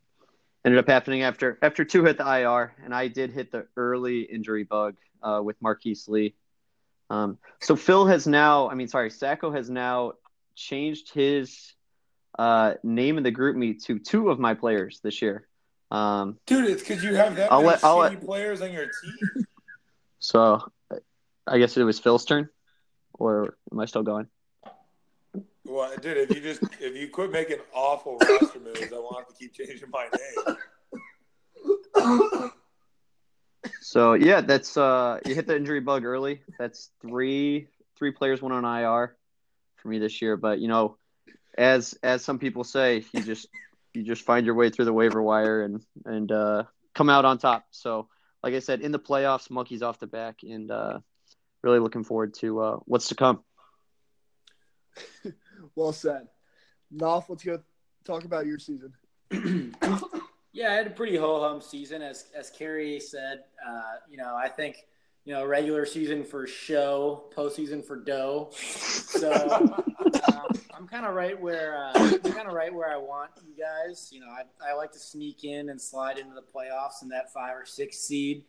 ended up happening after after two hit the IR, and I did hit the early injury bug uh, with Marquise Lee. Um, so Phil has now, I mean, sorry, Sacco has now changed his uh, name in the GroupMe to two of my players this year. Um, Dude, it's because you have that I'll many let- I'll let- players on your team. (laughs) so I guess it was Phil's turn, or am I still going? Well, dude, if you just if you quit making awful roster moves, I won't have to keep changing my name. So yeah, that's uh, you hit the injury bug early. That's three three players went on IR for me this year. But you know, as as some people say, you just you just find your way through the waiver wire and and uh, come out on top. So, like I said, in the playoffs, monkeys off the back, and uh, really looking forward to uh, what's to come. (laughs) well said. Knopf, let's go talk about your season. (clears throat) yeah, I had a pretty ho hum season, as as Carrie said. Uh, you know, I think you know regular season for show, postseason for dough. So (laughs) um, I'm kind of right where uh, I'm kind of right where I want you guys. You know, I, I like to sneak in and slide into the playoffs in that five or six seed.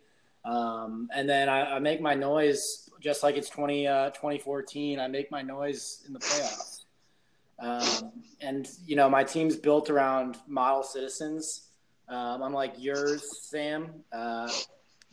Um, and then I, I, make my noise just like it's 20, uh, 2014. I make my noise in the playoffs. Um, and you know, my team's built around model citizens, um, unlike yours, Sam. Uh,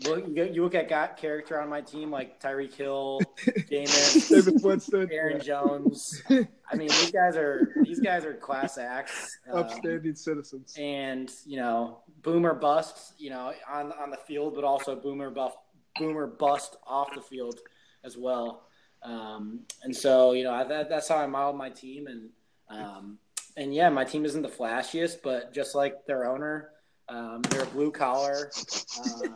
look, you look at got character on my team like Tyreek Hill, (laughs) Jameis, Aaron Jones. I mean, these guys are these guys are class acts, um, upstanding citizens, and you know, boomer bust. You know, on on the field, but also boomer buff, boomer bust off the field as well. Um, and so, you know, I, that, that's how I modeled my team, and um, and yeah, my team isn't the flashiest, but just like their owner, um, they're a blue collar, uh,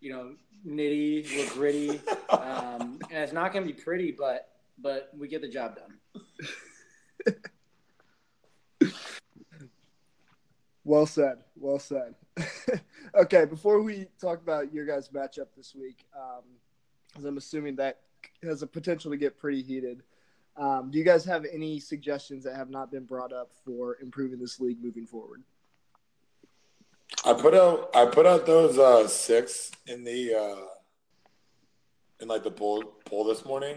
you know, nitty, look gritty, um, and it's not going to be pretty, but but we get the job done. well said. Well said. (laughs) okay, before we talk about your guys' matchup this week, um, I'm assuming that has a potential to get pretty heated. Um, do you guys have any suggestions that have not been brought up for improving this league moving forward? I put out I put out those uh, six in the uh, in like the poll poll this morning,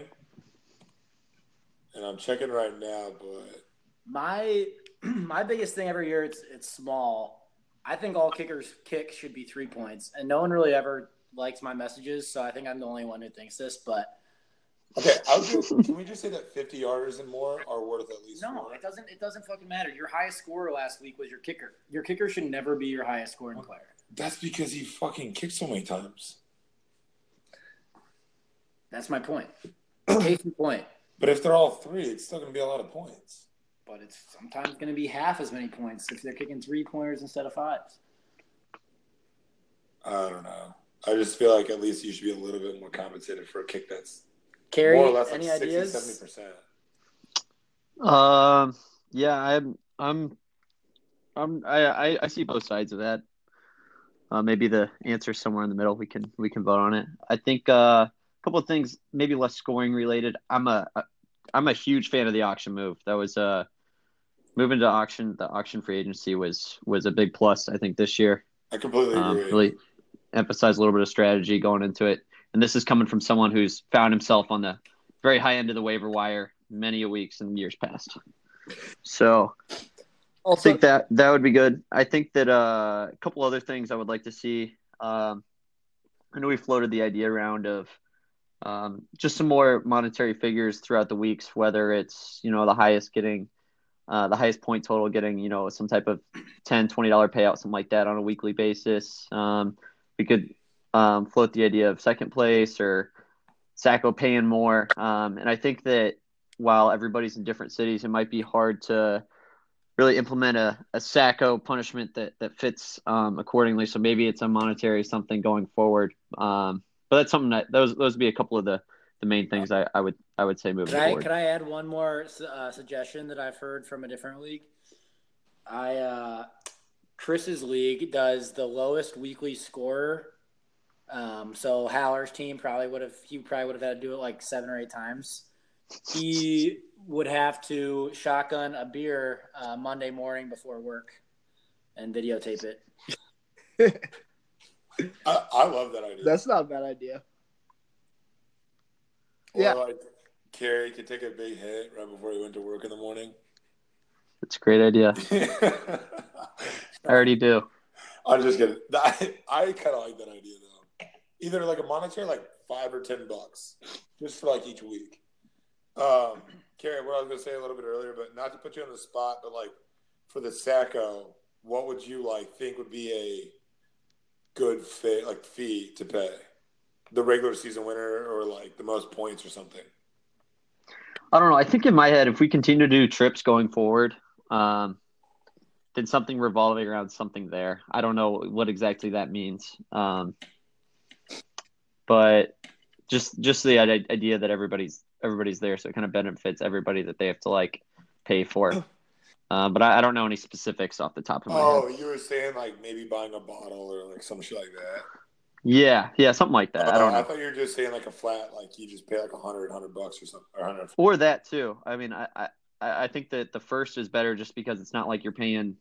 and I'm checking right now. But my (clears throat) my biggest thing every year it's it's small. I think all kickers kick should be three points, and no one really ever likes my messages, so I think I'm the only one who thinks this. But Okay, I'll (laughs) do, can we just say that fifty yarders and more are worth at least? No, four? it doesn't. It doesn't fucking matter. Your highest scorer last week was your kicker. Your kicker should never be your highest scoring player. That's because he fucking kicked so many times. That's my point. (clears throat) Case in point. But if they're all three, it's still going to be a lot of points. But it's sometimes going to be half as many points if they're kicking three pointers instead of fives. I don't know. I just feel like at least you should be a little bit more compensated for a kick that's Carrie, More or less any like 60, ideas? 70%. Um, yeah, I'm, I'm, I'm, I, I see both sides of that. Uh, maybe the answer is somewhere in the middle. We can, we can vote on it. I think uh, a couple of things, maybe less scoring related. I'm a, a, I'm a huge fan of the auction move. That was uh, moving to auction. The auction free agency was was a big plus. I think this year. I completely um, agree. Really emphasize a little bit of strategy going into it. And this is coming from someone who's found himself on the very high end of the waiver wire many a weeks and years past. So also, I think that that would be good. I think that uh, a couple other things I would like to see. Um, I know we floated the idea around of um, just some more monetary figures throughout the weeks, whether it's you know the highest getting uh, the highest point total getting you know some type of 10 20 dollar payout something like that on a weekly basis um, we could um, float the idea of second place or Sacco paying more. Um, and I think that while everybody's in different cities, it might be hard to really implement a, a Sacco punishment that, that fits um, accordingly. So maybe it's a monetary something going forward. Um, but that's something that those those would be a couple of the, the main things I, I would I would say moving could I, forward. Could I add one more uh, suggestion that I've heard from a different league? I uh, Chris's league does the lowest weekly score um, so Haller's team probably would have he probably would have had to do it like seven or eight times. He would have to shotgun a beer uh, Monday morning before work and videotape it. (laughs) I, I, love that idea. That's not a bad idea. Or yeah, like Carrie could take a big hit right before he went to work in the morning. That's a great idea. (laughs) I already do. I'm just kidding. (laughs) I, I kind of like that idea though either like a monetary like five or ten bucks just for like each week. Um, Carrie, what I was gonna say a little bit earlier, but not to put you on the spot, but like for the Sacco, what would you like think would be a good fit like fee to pay? The regular season winner or like the most points or something? I don't know. I think in my head, if we continue to do trips going forward, um, then something revolving around something there. I don't know what exactly that means. Um, but just just the idea that everybody's everybody's there, so it kind of benefits everybody that they have to like pay for. (clears throat) Uh, but I, I, don't know any specifics off the top of my oh, head. you were saying like maybe buying a bottle or like some shit like that. Yeah, yeah, something like that. Uh, I don't know. I thought you were just saying like a flat, like you just pay like a hundred, hundred bucks or something, or hundred. Or that too. I mean, I, I, I think that the first is better just because it's not like you're paying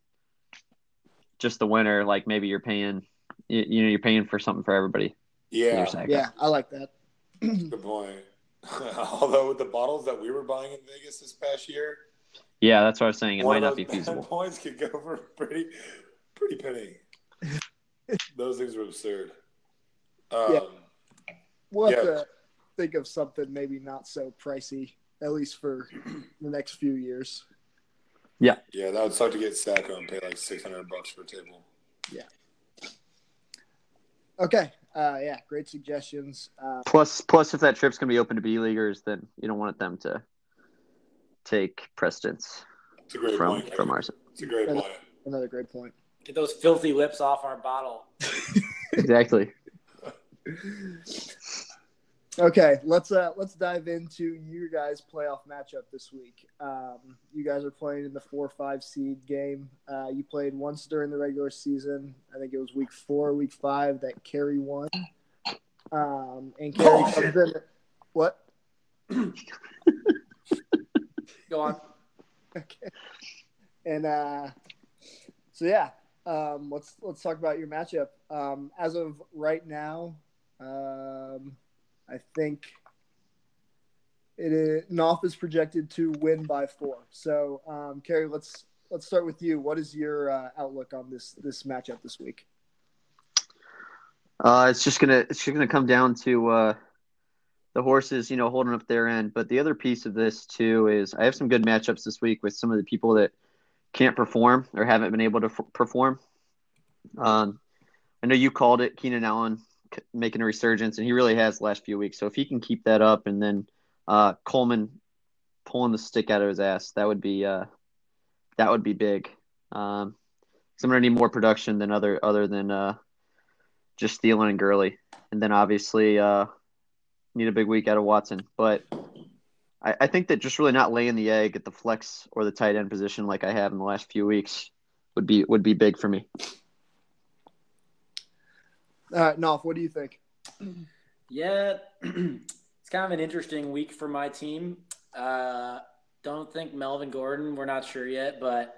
just the winner. Like maybe you're paying, you, you know, you're paying for something for everybody. Yeah, yeah, I like that. Good point. (laughs) Although with the bottles that we were buying in Vegas this past year, yeah, that's what I was saying. It might not be feasible. (laughs) Points could go for pretty, pretty penny. (laughs) those things were absurd. Um, yeah, we'll have yeah. to think of something maybe not so pricey, at least for (clears throat) the next few years. Yeah, yeah, that would start to get Sacco and pay like six hundred bucks for a table. Yeah. Okay. Uh, yeah, great suggestions. Uh, plus, plus, if that trip's gonna be open to B leaguers, then you don't want them to take precedence from point. from ours. It's a great another, point. Another great point. Get those filthy lips off our bottle. exactly. (laughs) okay, let's uh let's dive into your guys' playoff matchup this week. Um, you guys are playing in the four five seed game. Uh, you played once during the regular season. I think it was week four, week five that Kerry won. Um, and Kerry oh, comes in. What? (laughs) Go on. Okay. And uh, so yeah, um, let's let's talk about your matchup. Um, as of right now, um, I think it is Knopf is projected to win by four. So, um, Kerry, let's let's start with you. What is your uh, outlook on this this matchup this week? Uh, it's just gonna it's just gonna come down to uh, the horses, you know, holding up their end. But the other piece of this too is I have some good matchups this week with some of the people that can't perform or haven't been able to f- perform. Um, I know you called it Keenan Allen making a resurgence, and he really has the last few weeks. So if he can keep that up, and then uh, Coleman pulling the stick out of his ass, that would be uh, that would be big. Um, so I'm gonna need more production than other other than uh, just Thielen and Gurley, and then obviously uh, need a big week out of Watson. But I, I think that just really not laying the egg at the flex or the tight end position like I have in the last few weeks would be would be big for me. All right, Knopf, what do you think? Yeah, (clears throat) it's kind of an interesting week for my team. Uh, don't think Melvin Gordon. We're not sure yet, but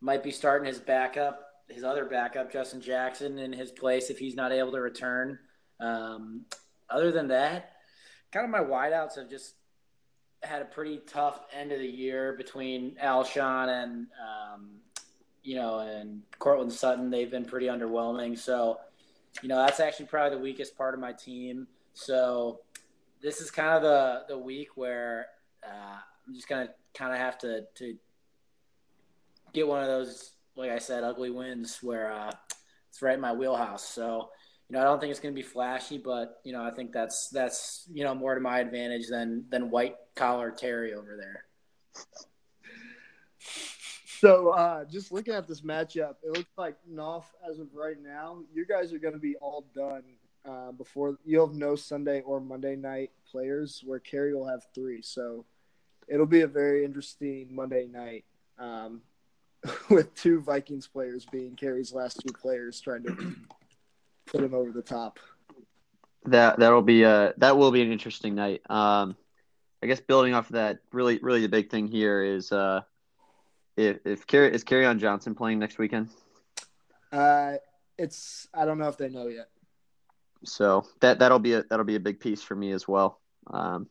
might be starting his backup, his other backup, Justin Jackson, in his place if he's not able to return. Um, other than that, kind of my wideouts have just had a pretty tough end of the year between Alshon and um, you know and Courtland Sutton. They've been pretty underwhelming. So you know, that's actually probably the weakest part of my team. So this is kind of the the week where uh, I'm just gonna kind of have to to get one of those, like I said, ugly wins where uh, it's right in my wheelhouse. So you know, I don't think it's going to be flashy, but you know, I think that's that's you know more to my advantage than than white collar Terry over there. So, uh, just looking at this matchup, it looks like Knopf, as of right now, you guys are going to be all done uh, before you'll have no Sunday or Monday night players, where Kerry will have three. So, it'll be a very interesting Monday night um, (laughs) with two Vikings players being Kerry's last two players, trying to (clears throat) put him over the top. That that'll be a that will be an interesting night. Um, I guess building off of that, really, really the big thing here is. Uh, if if Kerry is Carry Kerryon Johnson playing next weekend? Uh, it's I don't know if they know yet. So that that'll be a that'll be a big piece for me as well. Um,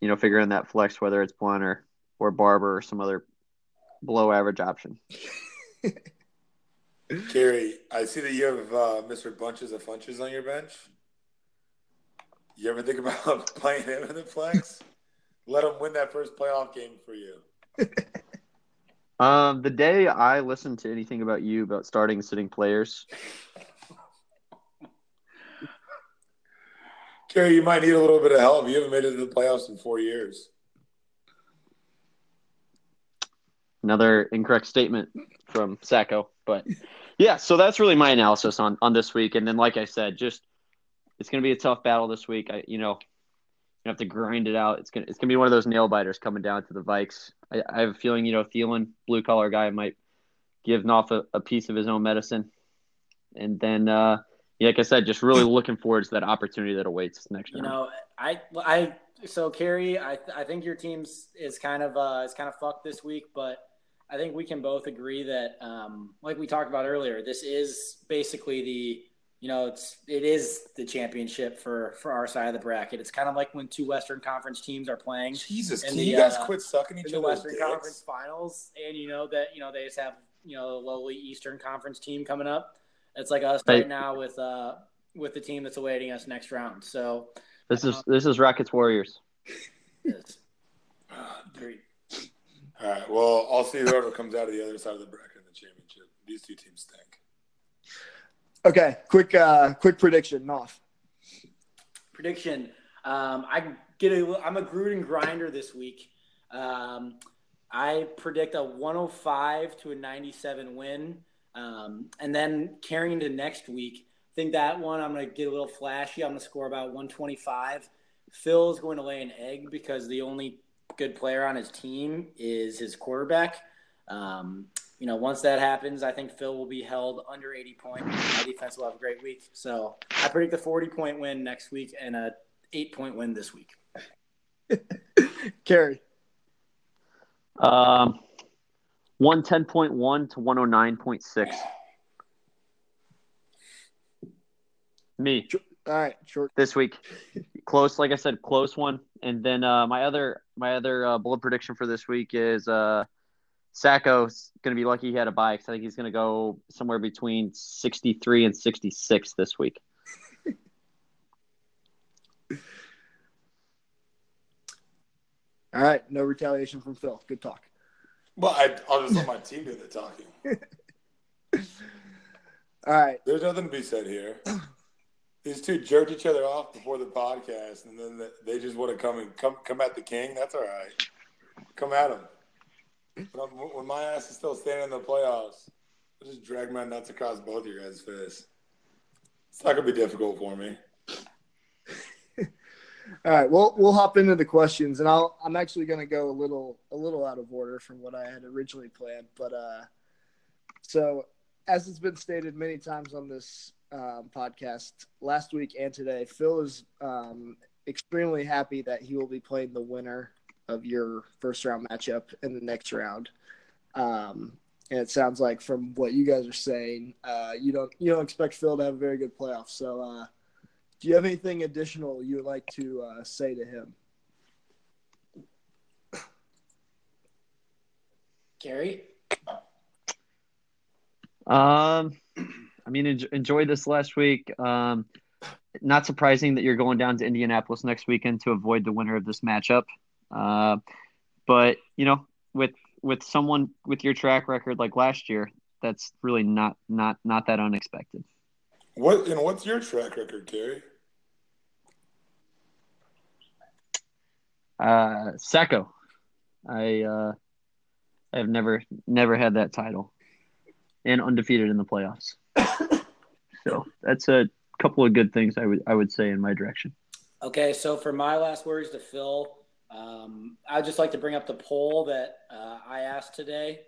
you know, figuring that flex whether it's Blount or, or Barber or some other below average option. (laughs) Kerry, I see that you have uh, Mr. Bunches of Funches on your bench. You ever think about (laughs) playing him in the flex? Let him win that first playoff game for you. (laughs) Um, the day I listened to anything about you about starting sitting players. Gary, you might need a little bit of help. You haven't made it to the playoffs in four years. Another incorrect statement from Sacco, but yeah. So that's really my analysis on on this week. And then, like I said, just it's going to be a tough battle this week. I, you know, you have to grind it out. It's gonna it's gonna be one of those nail biters coming down to the Vikes. I, I have a feeling, you know, Thielen, blue collar guy, might give off a, a piece of his own medicine. And then, uh, yeah, like I said, just really looking forward to that opportunity that awaits next year. You round. know, I I so Carrie, I I think your team's is kind of uh is kind of fucked this week, but I think we can both agree that um like we talked about earlier, this is basically the you know it's it is the championship for for our side of the bracket. It's kind of like when two Western Conference teams are playing Jesus, And can the, you guys uh, quit sucking in each the other's Western dicks? Conference Finals, and you know that you know they just have you know a lowly Eastern Conference team coming up. It's like us Hey. right now with uh with the team that's awaiting us next round. So This is this is Rockets Warriors. it's Ah, dude. All right. Well, I'll see whoever comes out of the other side of the bracket in the championship. These two teams stink. Okay, quick uh quick prediction, Knopf. prediction. Um, I get a. I'm a Gruden grinder this week. Um, I predict a 105 to a 97 win, um, and then carrying into next week. I think that one I'm going to get a little flashy. I'm going to score about 125. Phil is going to lay an egg because the only good player on his team is his quarterback. Um, you know, once that happens, I think Phil will be held under 80 points. My defense will have a great week. So I predict a 40 point win next week and a eight point win this week. (laughs) Carrie. Um, one ten point one to one oh nine point six. Me All right, short. this week, close. Like I said, close one. And then uh, my other my other uh, bold prediction for this week is uh, Sacco's going to be lucky he had a bye because I think he's going to go somewhere between sixty three and sixty six this week. All right, no retaliation from Phil. Good talk. Well, I, I'll just let my team do the talking. (laughs) All right, There's nothing to be said here. These two jerked each other off before the podcast, and then they just want to come and come come at the king. That's all right. Come at him. When, when my ass is still standing in the playoffs, I'll just drag my nuts across both of your guys' face. It's not gonna be difficult for me. (laughs) all right. We'll we'll hop into the questions, and I'll I'm actually to go a little a little out of order from what I had originally planned, but uh, so as it's been stated many times on this um, podcast last week and today, Phil is um, extremely happy that he will be playing the winner of your first round matchup in the next round. Um, and it sounds like from what you guys are saying, uh, you don't you don't expect Phil to have a very good playoff. So, uh, do you have anything additional you would like to uh, say to him? Gary? Um, I mean, en- enjoy this last week. Um, not surprising that you're going down to Indianapolis next weekend to avoid the winner of this matchup. Uh, but you know, with with someone with your track record like last year, that's really not not not that unexpected. What and what's your track record, Kerry? Uh, Sacco, I uh, I've never never had that title, and undefeated in the playoffs. (coughs) so that's a couple of good things I would I would say in my direction. Okay, so for my last words to Phil, um, I'd just like to bring up the poll that uh, I asked today.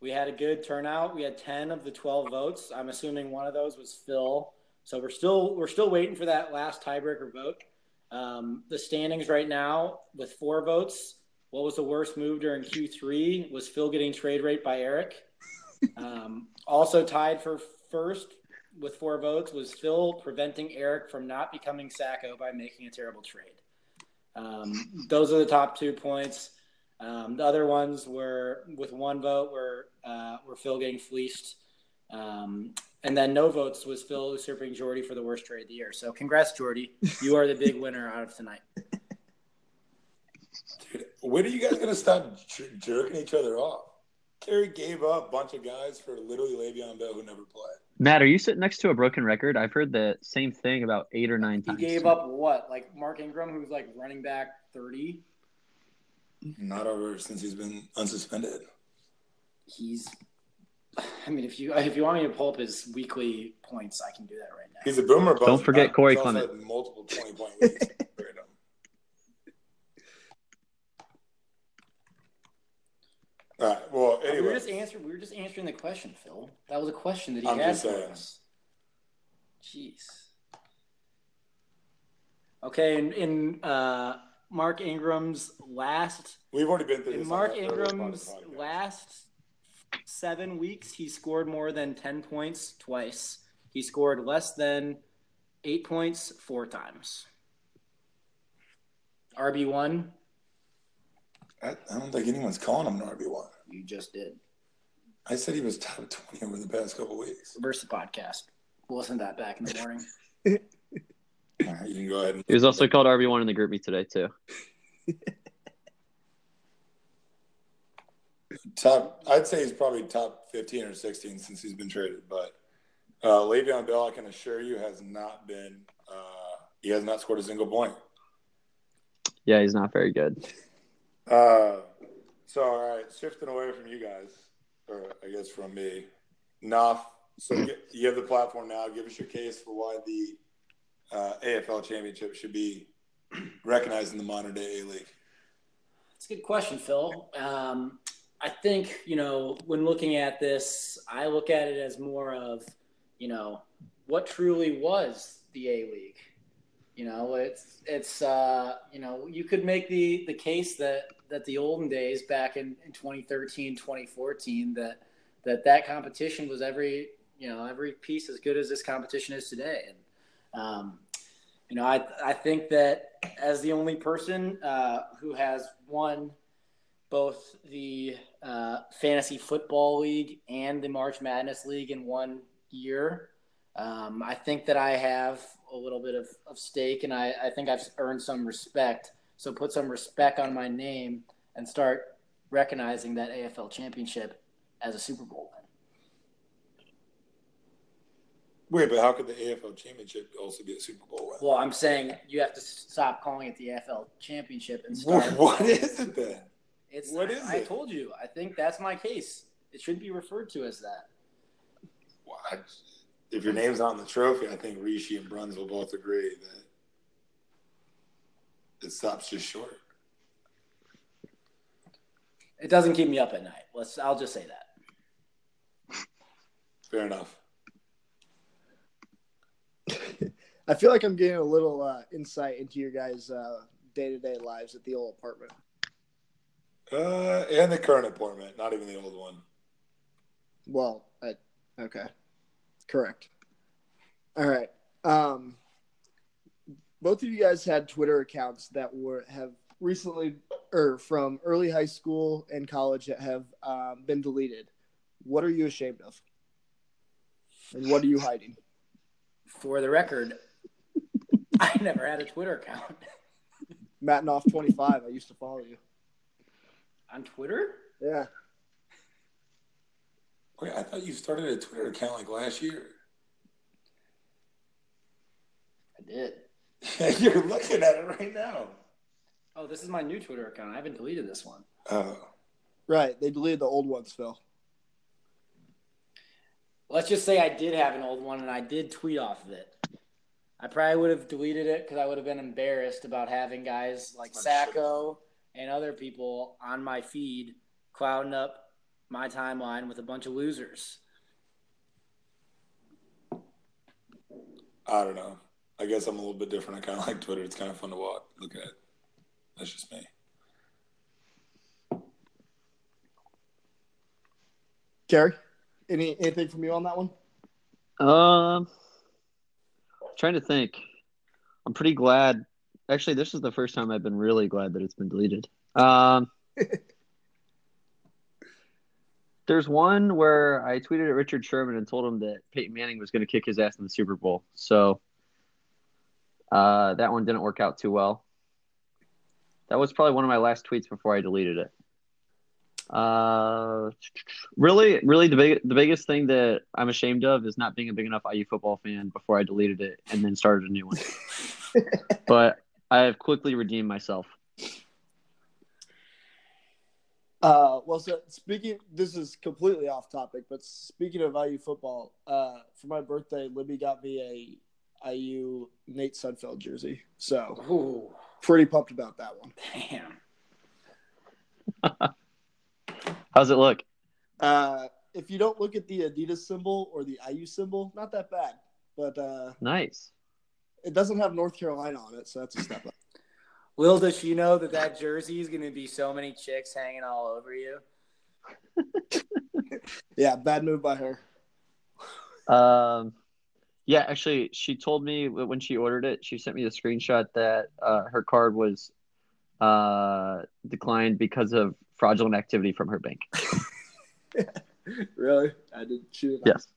We had a good turnout. We had ten of the twelve votes. I'm assuming one of those was Phil. So we're still we're still waiting for that last tiebreaker vote. Um, the standings right now with four votes. What was the worst move during Q3? Was Phil getting trade rate by Eric? Um, also tied for first with four votes was Phil preventing Eric from not becoming Sacco by making a terrible trade. Um, those are the top two points. Um, the other ones were with one vote were uh, were Phil getting fleeced, um, and then no votes was Phil usurping Jordy for the worst trade of the year. So congrats, Jordy, you are the big winner out of tonight. Dude, when are you guys gonna stop jer- jerking each other off? Kerry gave up a bunch of guys for literally Le'Veon Bell who never played. Matt, are you sitting next to a broken record? I've heard the same thing about eight or nine times. He gave up what, like Mark Ingram, who's like running back thirty. Not over since he's been unsuspended. he's. I mean, if you if you want me to pull up his weekly points, I can do that right now. He's a boomer. but Don't forget Corey also Clement. Multiple twenty point leads. (laughs) right now. All right. Well, we were just answering. We were just answering the question, Phil. That was a question that he I'm saying. us. Jeez. Okay, in, in uh, Mark Ingram's last we've already been through in this. Mark on the earlier part of the Ingram's last seven weeks, he scored more than ten points twice. He scored less than eight points four times. RB one, I, I don't think anyone's calling him an RB one. you just did. I said he was top twenty over the past couple weeks. Reverse the podcast. We'll listen to that back in the morning. (laughs) All right, you can go ahead. And, He was also called RB one in the GroupMe today too. (laughs) top. I'd say he's probably top fifteen or sixteen since he's been traded. But uh, Le'Veon Bell, I can assure you, has not been. Uh, he has not scored a single point. Yeah, he's not very good. Uh, so all right, shifting away from you guys, or I guess from me, Naf. So get, you have the platform now. Give us your case for why the uh, AFL championship should be (clears throat) recognized in the modern day A League. It's a good question, Phil. Um, I think, you know, when looking at this, I look at it as more of, you know, what truly was the A League. You know, it's it's uh, you know, you could make the the case that that the olden days back in, in 2013, 2014 that that that competition was every, you know, every piece as good as this competition is today. And um, you know, I I think that as the only person uh, who has won both the uh, fantasy football league and the March Madness league in one year, um, I think that I have a little bit of, of stake, and I, I think I've earned some respect. So put some respect on my name and start recognizing that AFL championship as a Super Bowl win. Wait, but how could the AFL championship also be a Super Bowl win? Well, I'm saying you have to stop calling it the AFL championship and start. (laughs) what is it then? It's What is I, it? I told you. I think that's my case. It should be referred to as that. What? If your name's on the trophy, I think Rishi and Bruns will both agree that it stops just short. It doesn't keep me up at night. Let's. I'll just say that. Fair enough. (laughs) I feel like I'm getting a little uh, insight into your guys' day to day lives at the old apartment. Uh, and the current apartment, not even the old one. Well, I, okay, correct. All right. Um, both of you guys had Twitter accounts that were have recently, or from early high school and college, that have um, been deleted. What are you ashamed of? And what are you hiding? For the record, (laughs) I never had a Twitter account Matt Knopf twenty five. I used to follow you. on Twitter. Yeah. Wait, I thought you started a Twitter account like last year. I did. (laughs) You're looking at it right now. Oh, this is my new Twitter account. I haven't deleted this one. Oh, Right. They deleted the old ones, Phil. Let's just say I did have an old one and I did tweet off of it. I probably would have deleted it because I would have been embarrassed about having guys like Sacco and other people on my feed clouding up my timeline with a bunch of losers. I don't know. I guess I'm a little bit different. I kind of like Twitter. It's kind of fun to watch, look at. That's just me. Gary, any anything from you on that one? Um, trying to think. I'm pretty glad. Actually, this is the first time I've been really glad that it's been deleted. Um, (laughs) there's one where I tweeted at Richard Sherman and told him that Peyton Manning was going to kick his ass in the Super Bowl. So uh, that one didn't work out too well. That was probably one of my last tweets before I deleted it. Uh, really, really, the big, the biggest thing that I'm ashamed of is not being a big enough IU football fan before I deleted it and then started a new one. (laughs) but I have quickly redeemed myself. Uh, well, so speaking, this is completely off topic, but speaking of IU football, uh, for my birthday, Libby got me a IU Nate Sudfeld jersey. So Ooh, pretty pumped about that one. damn. (laughs) How's it look? Uh, if you don't look at the Adidas symbol or the IU symbol, not that bad, but uh, Nice. it doesn't have North Carolina on it, so that's a step up. Will, does she know that that jersey is going to be so many chicks hanging all over you. (laughs) Yeah, bad move by her. Um, yeah, actually, she told me when she ordered it, she sent me a screenshot that uh, her card was uh, declined because of fraudulent activity from her bank. (laughs) Really? I did shoot it. Yes.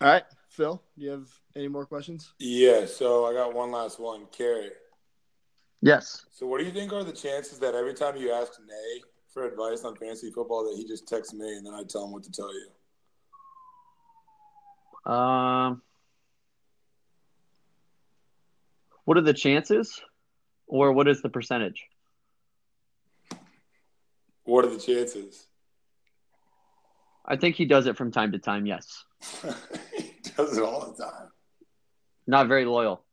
All right, Phil, do you have any more questions? Yeah, so I got one last one. Carrie. Yes. So what do you think are the chances that every time you ask Nay for advice on fantasy football that he just texts me and then I tell him what to tell you? Um, what are the chances, or what is the percentage? What are the chances? I think he does it from time to time. Yes. (laughs) he does it all the time. Not very loyal.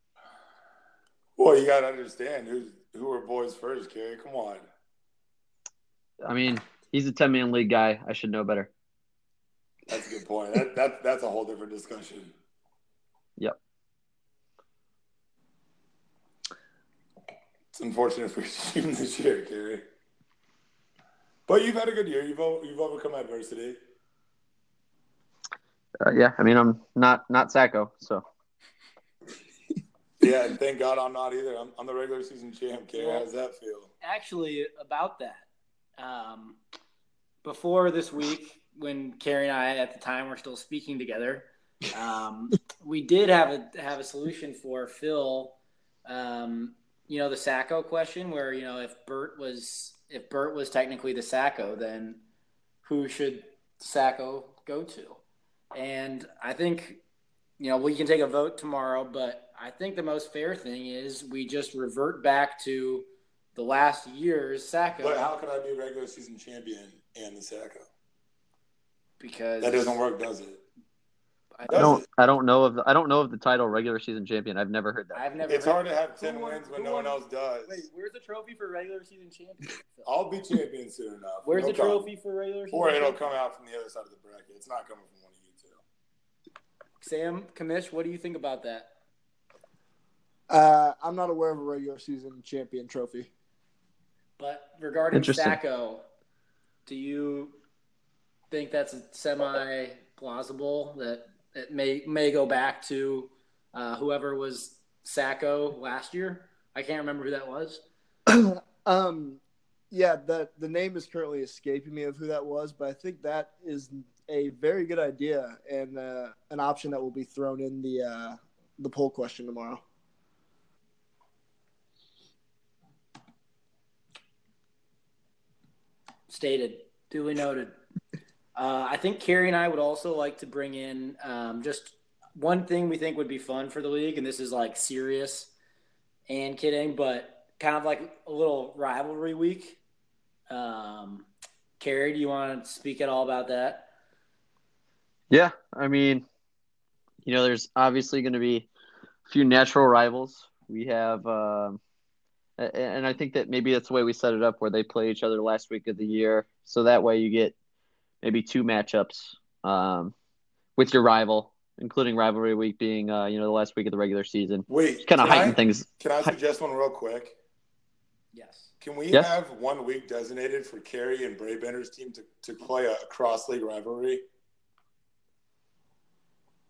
Well, you gotta understand who's who are boys first, Carrie. Come on. I mean, he's a 10 man league guy. I should know better. That's a good point. That, that that's a whole different discussion. Yep. It's unfortunate for you this year, Carrie. But you've had a good year. You've you've overcome adversity. Uh, yeah. I mean, I'm not not Sacco, so (laughs) Yeah, and thank God I'm not either. I'm, I'm the regular season champ, Carrie. How does that feel? Actually, about that, um, before this week, when Carrie and I at the time were still speaking together, um, (laughs) we did have a have a solution for Phil. Um, you know the Sacco question, where you know if Bert was if Bert was technically the Sacco, then who should Sacco go to? And I think you know we can take a vote tomorrow, but I think the most fair thing is we just revert back to the last year's Sacco But how can I be regular season champion and the Sacco? because That doesn't work, does it? I I Does don't it? I don't know of the, I don't know of the title regular season champion. I've never heard that. I've never. It's heard- hard to have Who ten won- wins when who no one else does. Wait, where's the trophy for regular season champion? I'll be champion soon enough. Where's No the problem. trophy for regular season? Or it'll champion? come out from the other side of the bracket. It's not coming from one of you two. Sam Kamish, what do you think about that? Uh, I'm not aware of a regular season champion trophy. But regarding Sacco, do you think that's semi plausible that it may may go back to uh, whoever was Sacco last year? I can't remember who that was. (clears throat) um, yeah, the the name is currently escaping me of who that was, but I think that is a very good idea and uh, an option that will be thrown in the uh, the poll question tomorrow. Stated, duly noted. Uh, I think Carrie and I would also like to bring in um, just one thing we think would be fun for the league, and this is like serious and kidding, but kind of like a little rivalry week. Um, Carrie, do you want to speak at all about that? Yeah, I mean, you know, there's obviously going to be a few natural rivals. We have, a- and I think that maybe that's the way we set it up, where they play each other last week of the year, so that way you get maybe two matchups um, with your rival, including rivalry week being, uh, you know, the last week of the regular season. Wait, Kind of can I- heighten things. Can I suggest one real quick? Yes. Can we Yes. have one week designated for Carrie and Braebender's team to, to play a cross league rivalry?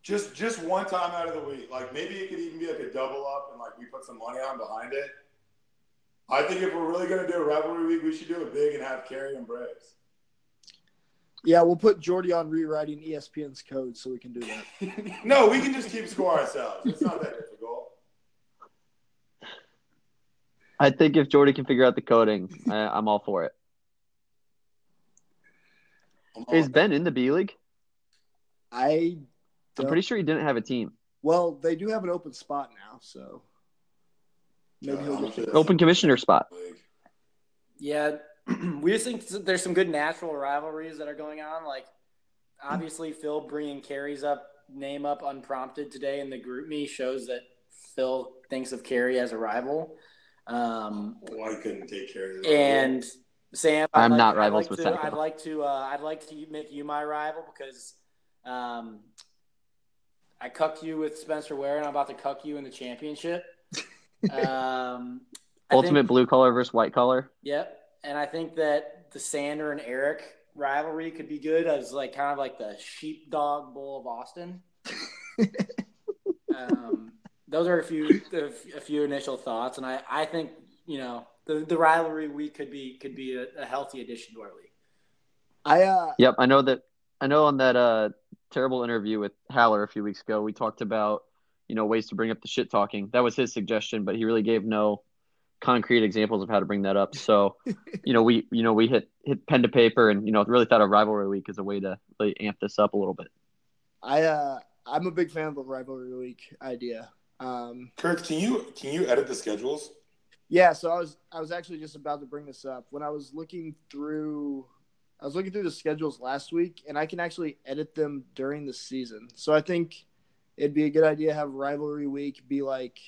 Just just one time out of the week. Like maybe it could even be like a double up and like we put some money on behind it. I think if we're really gonna do a rivalry week, we should do it big and have Carrie and Braves. Yeah, we'll put Jordy on rewriting ESPN's code so we can do that. (laughs) No, we can just keep score ourselves. It's not that difficult. I think if Jordy can figure out the coding, I, I'm all for it. All Is about Ben in the B League? I I'm pretty sure he didn't have a team. well, they do have an open spot now, so Maybe Uh, he'll get sure Open commissioner spot. Yeah, (clears throat) we just think there's some good natural rivalries that are going on. Like, obviously, Phil bringing Carrie's up name up unprompted today in the GroupMe shows that Phil thinks of Carrie as a rival. Um, well, I couldn't take care of it. and Sam, I'd I'm like- not rivals like with to, I'd like to. Uh, I'd like to make you my rival because um, I cucked you with Spencer Ware, and I'm about to cuck you in the championship. Um, Ultimate think- blue collar versus white collar. Yep, and I think that the Sander and Eric rivalry could be good as like kind of like the sheepdog bull of Austin. (laughs) um, those are a few a few initial thoughts, and I, I think you know the, the rivalry we could be could be a, a healthy addition to our league. I uh Yep, I know that. I know on that uh, terrible interview with Haller a few weeks ago, we talked about you know ways to bring up the shit talking. That was his suggestion, but he really gave no concrete examples of how to bring that up. So, (laughs) you know, we you know we hit hit pen to paper and you know really thought of rivalry week as a way to really amp this up a little bit. I uh I'm a big fan of the rivalry week idea. Um Kirk, can you can you edit the schedules? Yeah, so I was I was actually just about to bring this up when I was looking through I was looking through the schedules last week and I can actually edit them during the season. So I think it'd be a good idea to have rivalry week be like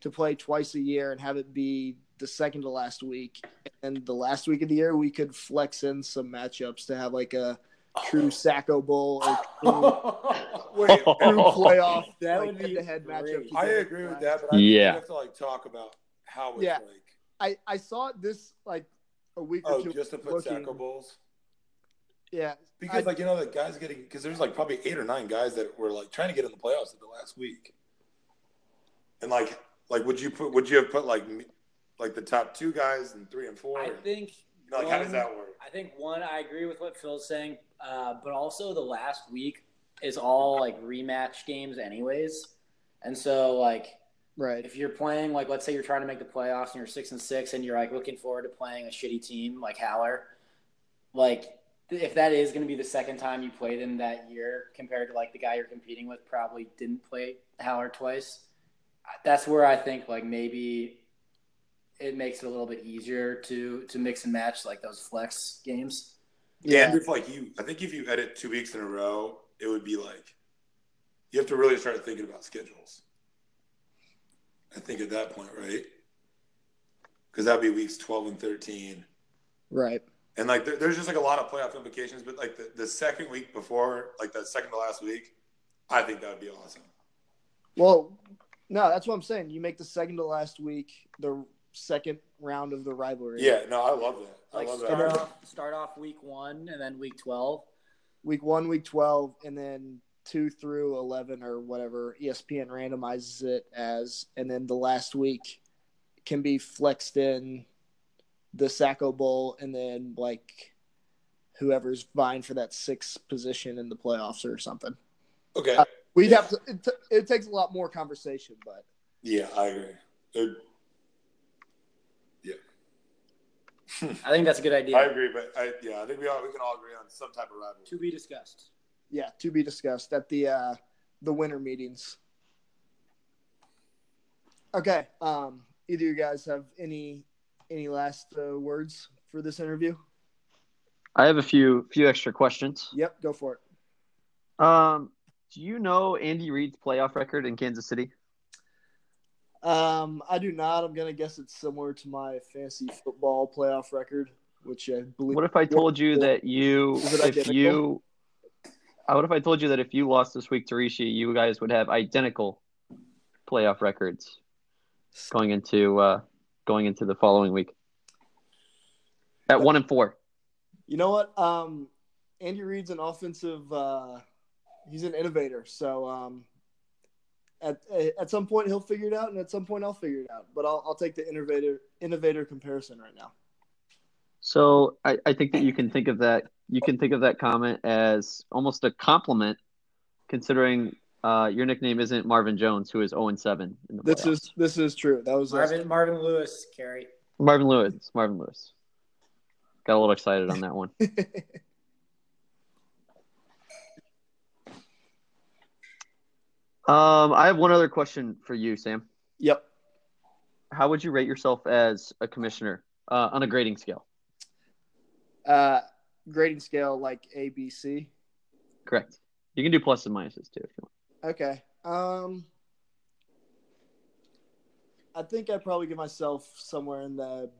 to play twice a year and have it be the second to last week and the last week of the year we could flex in some matchups to have like a true oh. Sacco Bowl or (laughs) true, Wait, true playoff That like would be head-to-head matchup. I agree with that, but I Yeah. have to like talk about how it's Yeah. like. I I saw this like a week or Oh, two just to put looking. Sacco Bowls. Yeah, Because I- like you know the guys getting because there's like probably eight or nine guys that were like trying to get in the playoffs at the last week, and like like would you put would you have put like me- like the top two guys and three and four? I or- think you know, like how does that work? I think one, I agree with what Phil's saying, uh, but also the last week is all like rematch games, anyways. And so, like, right. if you're playing, like, let's say you're trying to make the playoffs and you're six and six, and you're like looking forward to playing a shitty team like Haller, like, if that is going to be the second time you played him that year compared to like the guy you're competing with, probably didn't play Haller twice. That's where I think like maybe it makes it a little bit easier to to mix and match like those flex games. Yeah, and if like you, I think if you edit two weeks in a row, it would be like you have to really start thinking about schedules. I think at that point, right? Because that'd be weeks twelve and thirteen. Right. And like, there, there's just like a lot of playoff implications. But like the, the second week before, like that second to last week, I think that would be awesome. Well, no, that's what I'm saying. You make the second to last week the second round of the rivalry. Yeah, no, I love that. I Like love start that. off start off week one and then week twelve. Week one, week twelve, and then two through eleven or whatever. ESPN randomizes it as, and then the last week can be flexed in the Sacco Bowl, and then like whoever's vying for that sixth position in the playoffs or something. Okay. We'd have to. It, t- it takes a lot more conversation, but Yeah, I agree. It- (laughs) I think that's a good idea. I agree, but I, yeah, I think we all we can all agree on some type of rivalry. to be discussed. yeah, to be discussed at the uh, the winter meetings. Okay. Um, either you guys have any any last uh, words for this interview? I have a few few extra questions. Yep, go for it. Um, do you know Andy Reid's playoff record in Kansas City? Um, I do not. I'm gonna guess it's similar to my fantasy football playoff record, which I believe. What if I told you that you, if identical? you, uh, what if I told you that if you lost this week to Rishi, you guys would have identical playoff records going into uh, going into the following week at one and four. You know what? Um, Andy Reid's an offensive. Uh, he's an innovator. So um, at at some point he'll figure it out, and at some point I'll figure it out. But I'll I'll take the innovator innovator comparison right now. So I, I think that you can think of that you can think of that comment as almost a compliment, considering uh, your nickname isn't Marvin Jones, who is zero and seven in the This playoffs. is this is true. That was Marvin Marvin Lewis, Carrie. Marvin Lewis. Marvin Lewis. Got a little excited on that one. (laughs) Um, I have one other question for you, Sam. yep. how would you rate yourself as a commissioner uh, on a grading scale? Uh, grading scale like A, B, C. Correct. You can do plus and minuses too if you want. Okay. Um, I think I'd probably give myself somewhere in the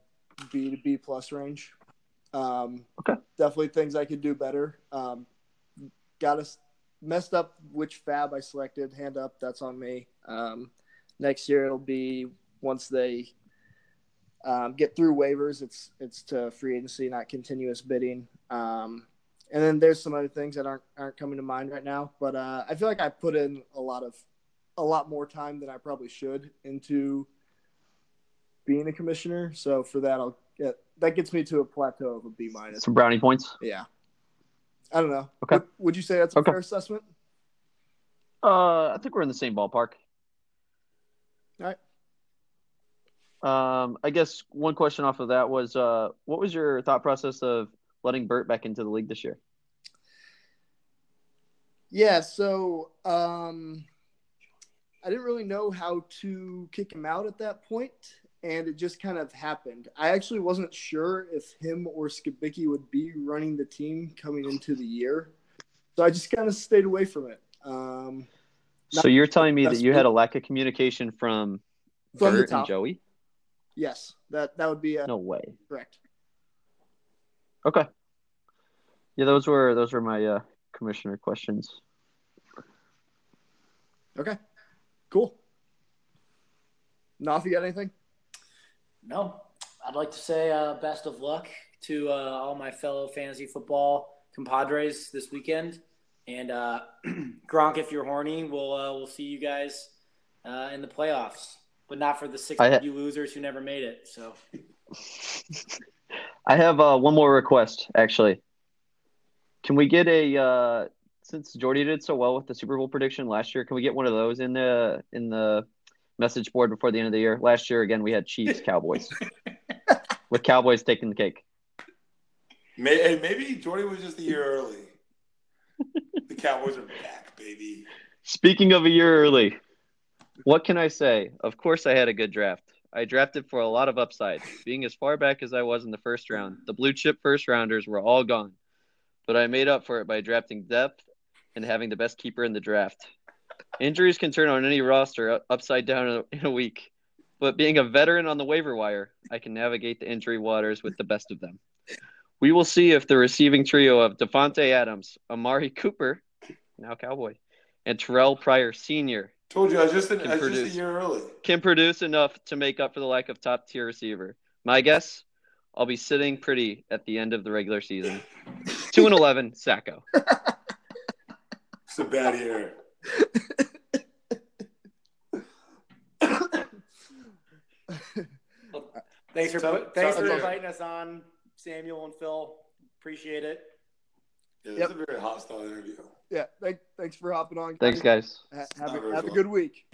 B to B plus range. Um, Okay. Definitely things I could do better. Um, got us messed up which fab I selected. Hand up, that's on me. Um, next year it'll be once they um, get through waivers. It's it's to free agency, not continuous bidding. Um, and then there's some other things that aren't aren't coming to mind right now. But uh, I feel like I put in a lot of a lot more time than I probably should into being a commissioner. So for that, I'll get that gets me to a plateau of a B minus. Some brownie points. Yeah, I don't know. Okay. Would, would you say that's a Okay. fair assessment? Uh, I think we're in the same ballpark. All right. Um, I guess one question off of that was, uh, what was your thought process of letting Bert back into the league this year? Yeah, so um, I didn't really know how to kick him out at that point, and it just kind of happened. I actually wasn't sure if him or Skibicki would be running the team coming into the year, so I just kind of stayed away from it. Um, So you're telling me that you had a lack of communication from, From Bert and. Joey? yes, that that would be uh, No way. correct. Okay. Yeah, those were those were my uh, commissioner questions. Okay, cool. Knopf, you got anything? No, I'd like to say uh, best of luck to uh, all my fellow fantasy football compadres this weekend. And uh, (clears throat) Gronk, if you're horny, we'll uh, we'll see you guys uh, in the playoffs, but not for the six I ha- of you losers who never made it. So (laughs) I have uh, one more request, actually. Can we get a uh, since Jordy did so well with the Super Bowl prediction last year? Can we get one of those in the in the message board before the end of the year? Last year, again, we had Chiefs Cowboys, (laughs) with Cowboys taking the cake. May, hey, maybe Jordy was just a year early. the Cowboys are back, baby. Speaking of a year early, what can I say? Of course, I had a good draft. I drafted for a lot of upside. Being as far back as I was in the first round, the blue chip first rounders were all gone. But I made up for it by drafting depth and having the best keeper in the draft. Injuries can turn on any roster upside down in a- week. But being a veteran on the waiver wire, I can navigate the injury waters with the best of them. We will see if the receiving trio of Davante Adams, Amari Cooper, now Cowboy, and Terrell Pryor Sr. Told you I was just, an, I was just a year early. can produce enough to make up for the lack of top tier receiver. My guess, I'll be sitting pretty at the end of the regular season. (laughs) Two and eleven, Sacco. It's a bad year. thanks for Sound- thanks for inviting us on, Samuel and Phil. Appreciate it. Yeah, this Yep. is a very hostile interview. Yeah, thank, thanks for hopping on. Thanks, guys. Ha- Have, Not a, very have a fun. good week.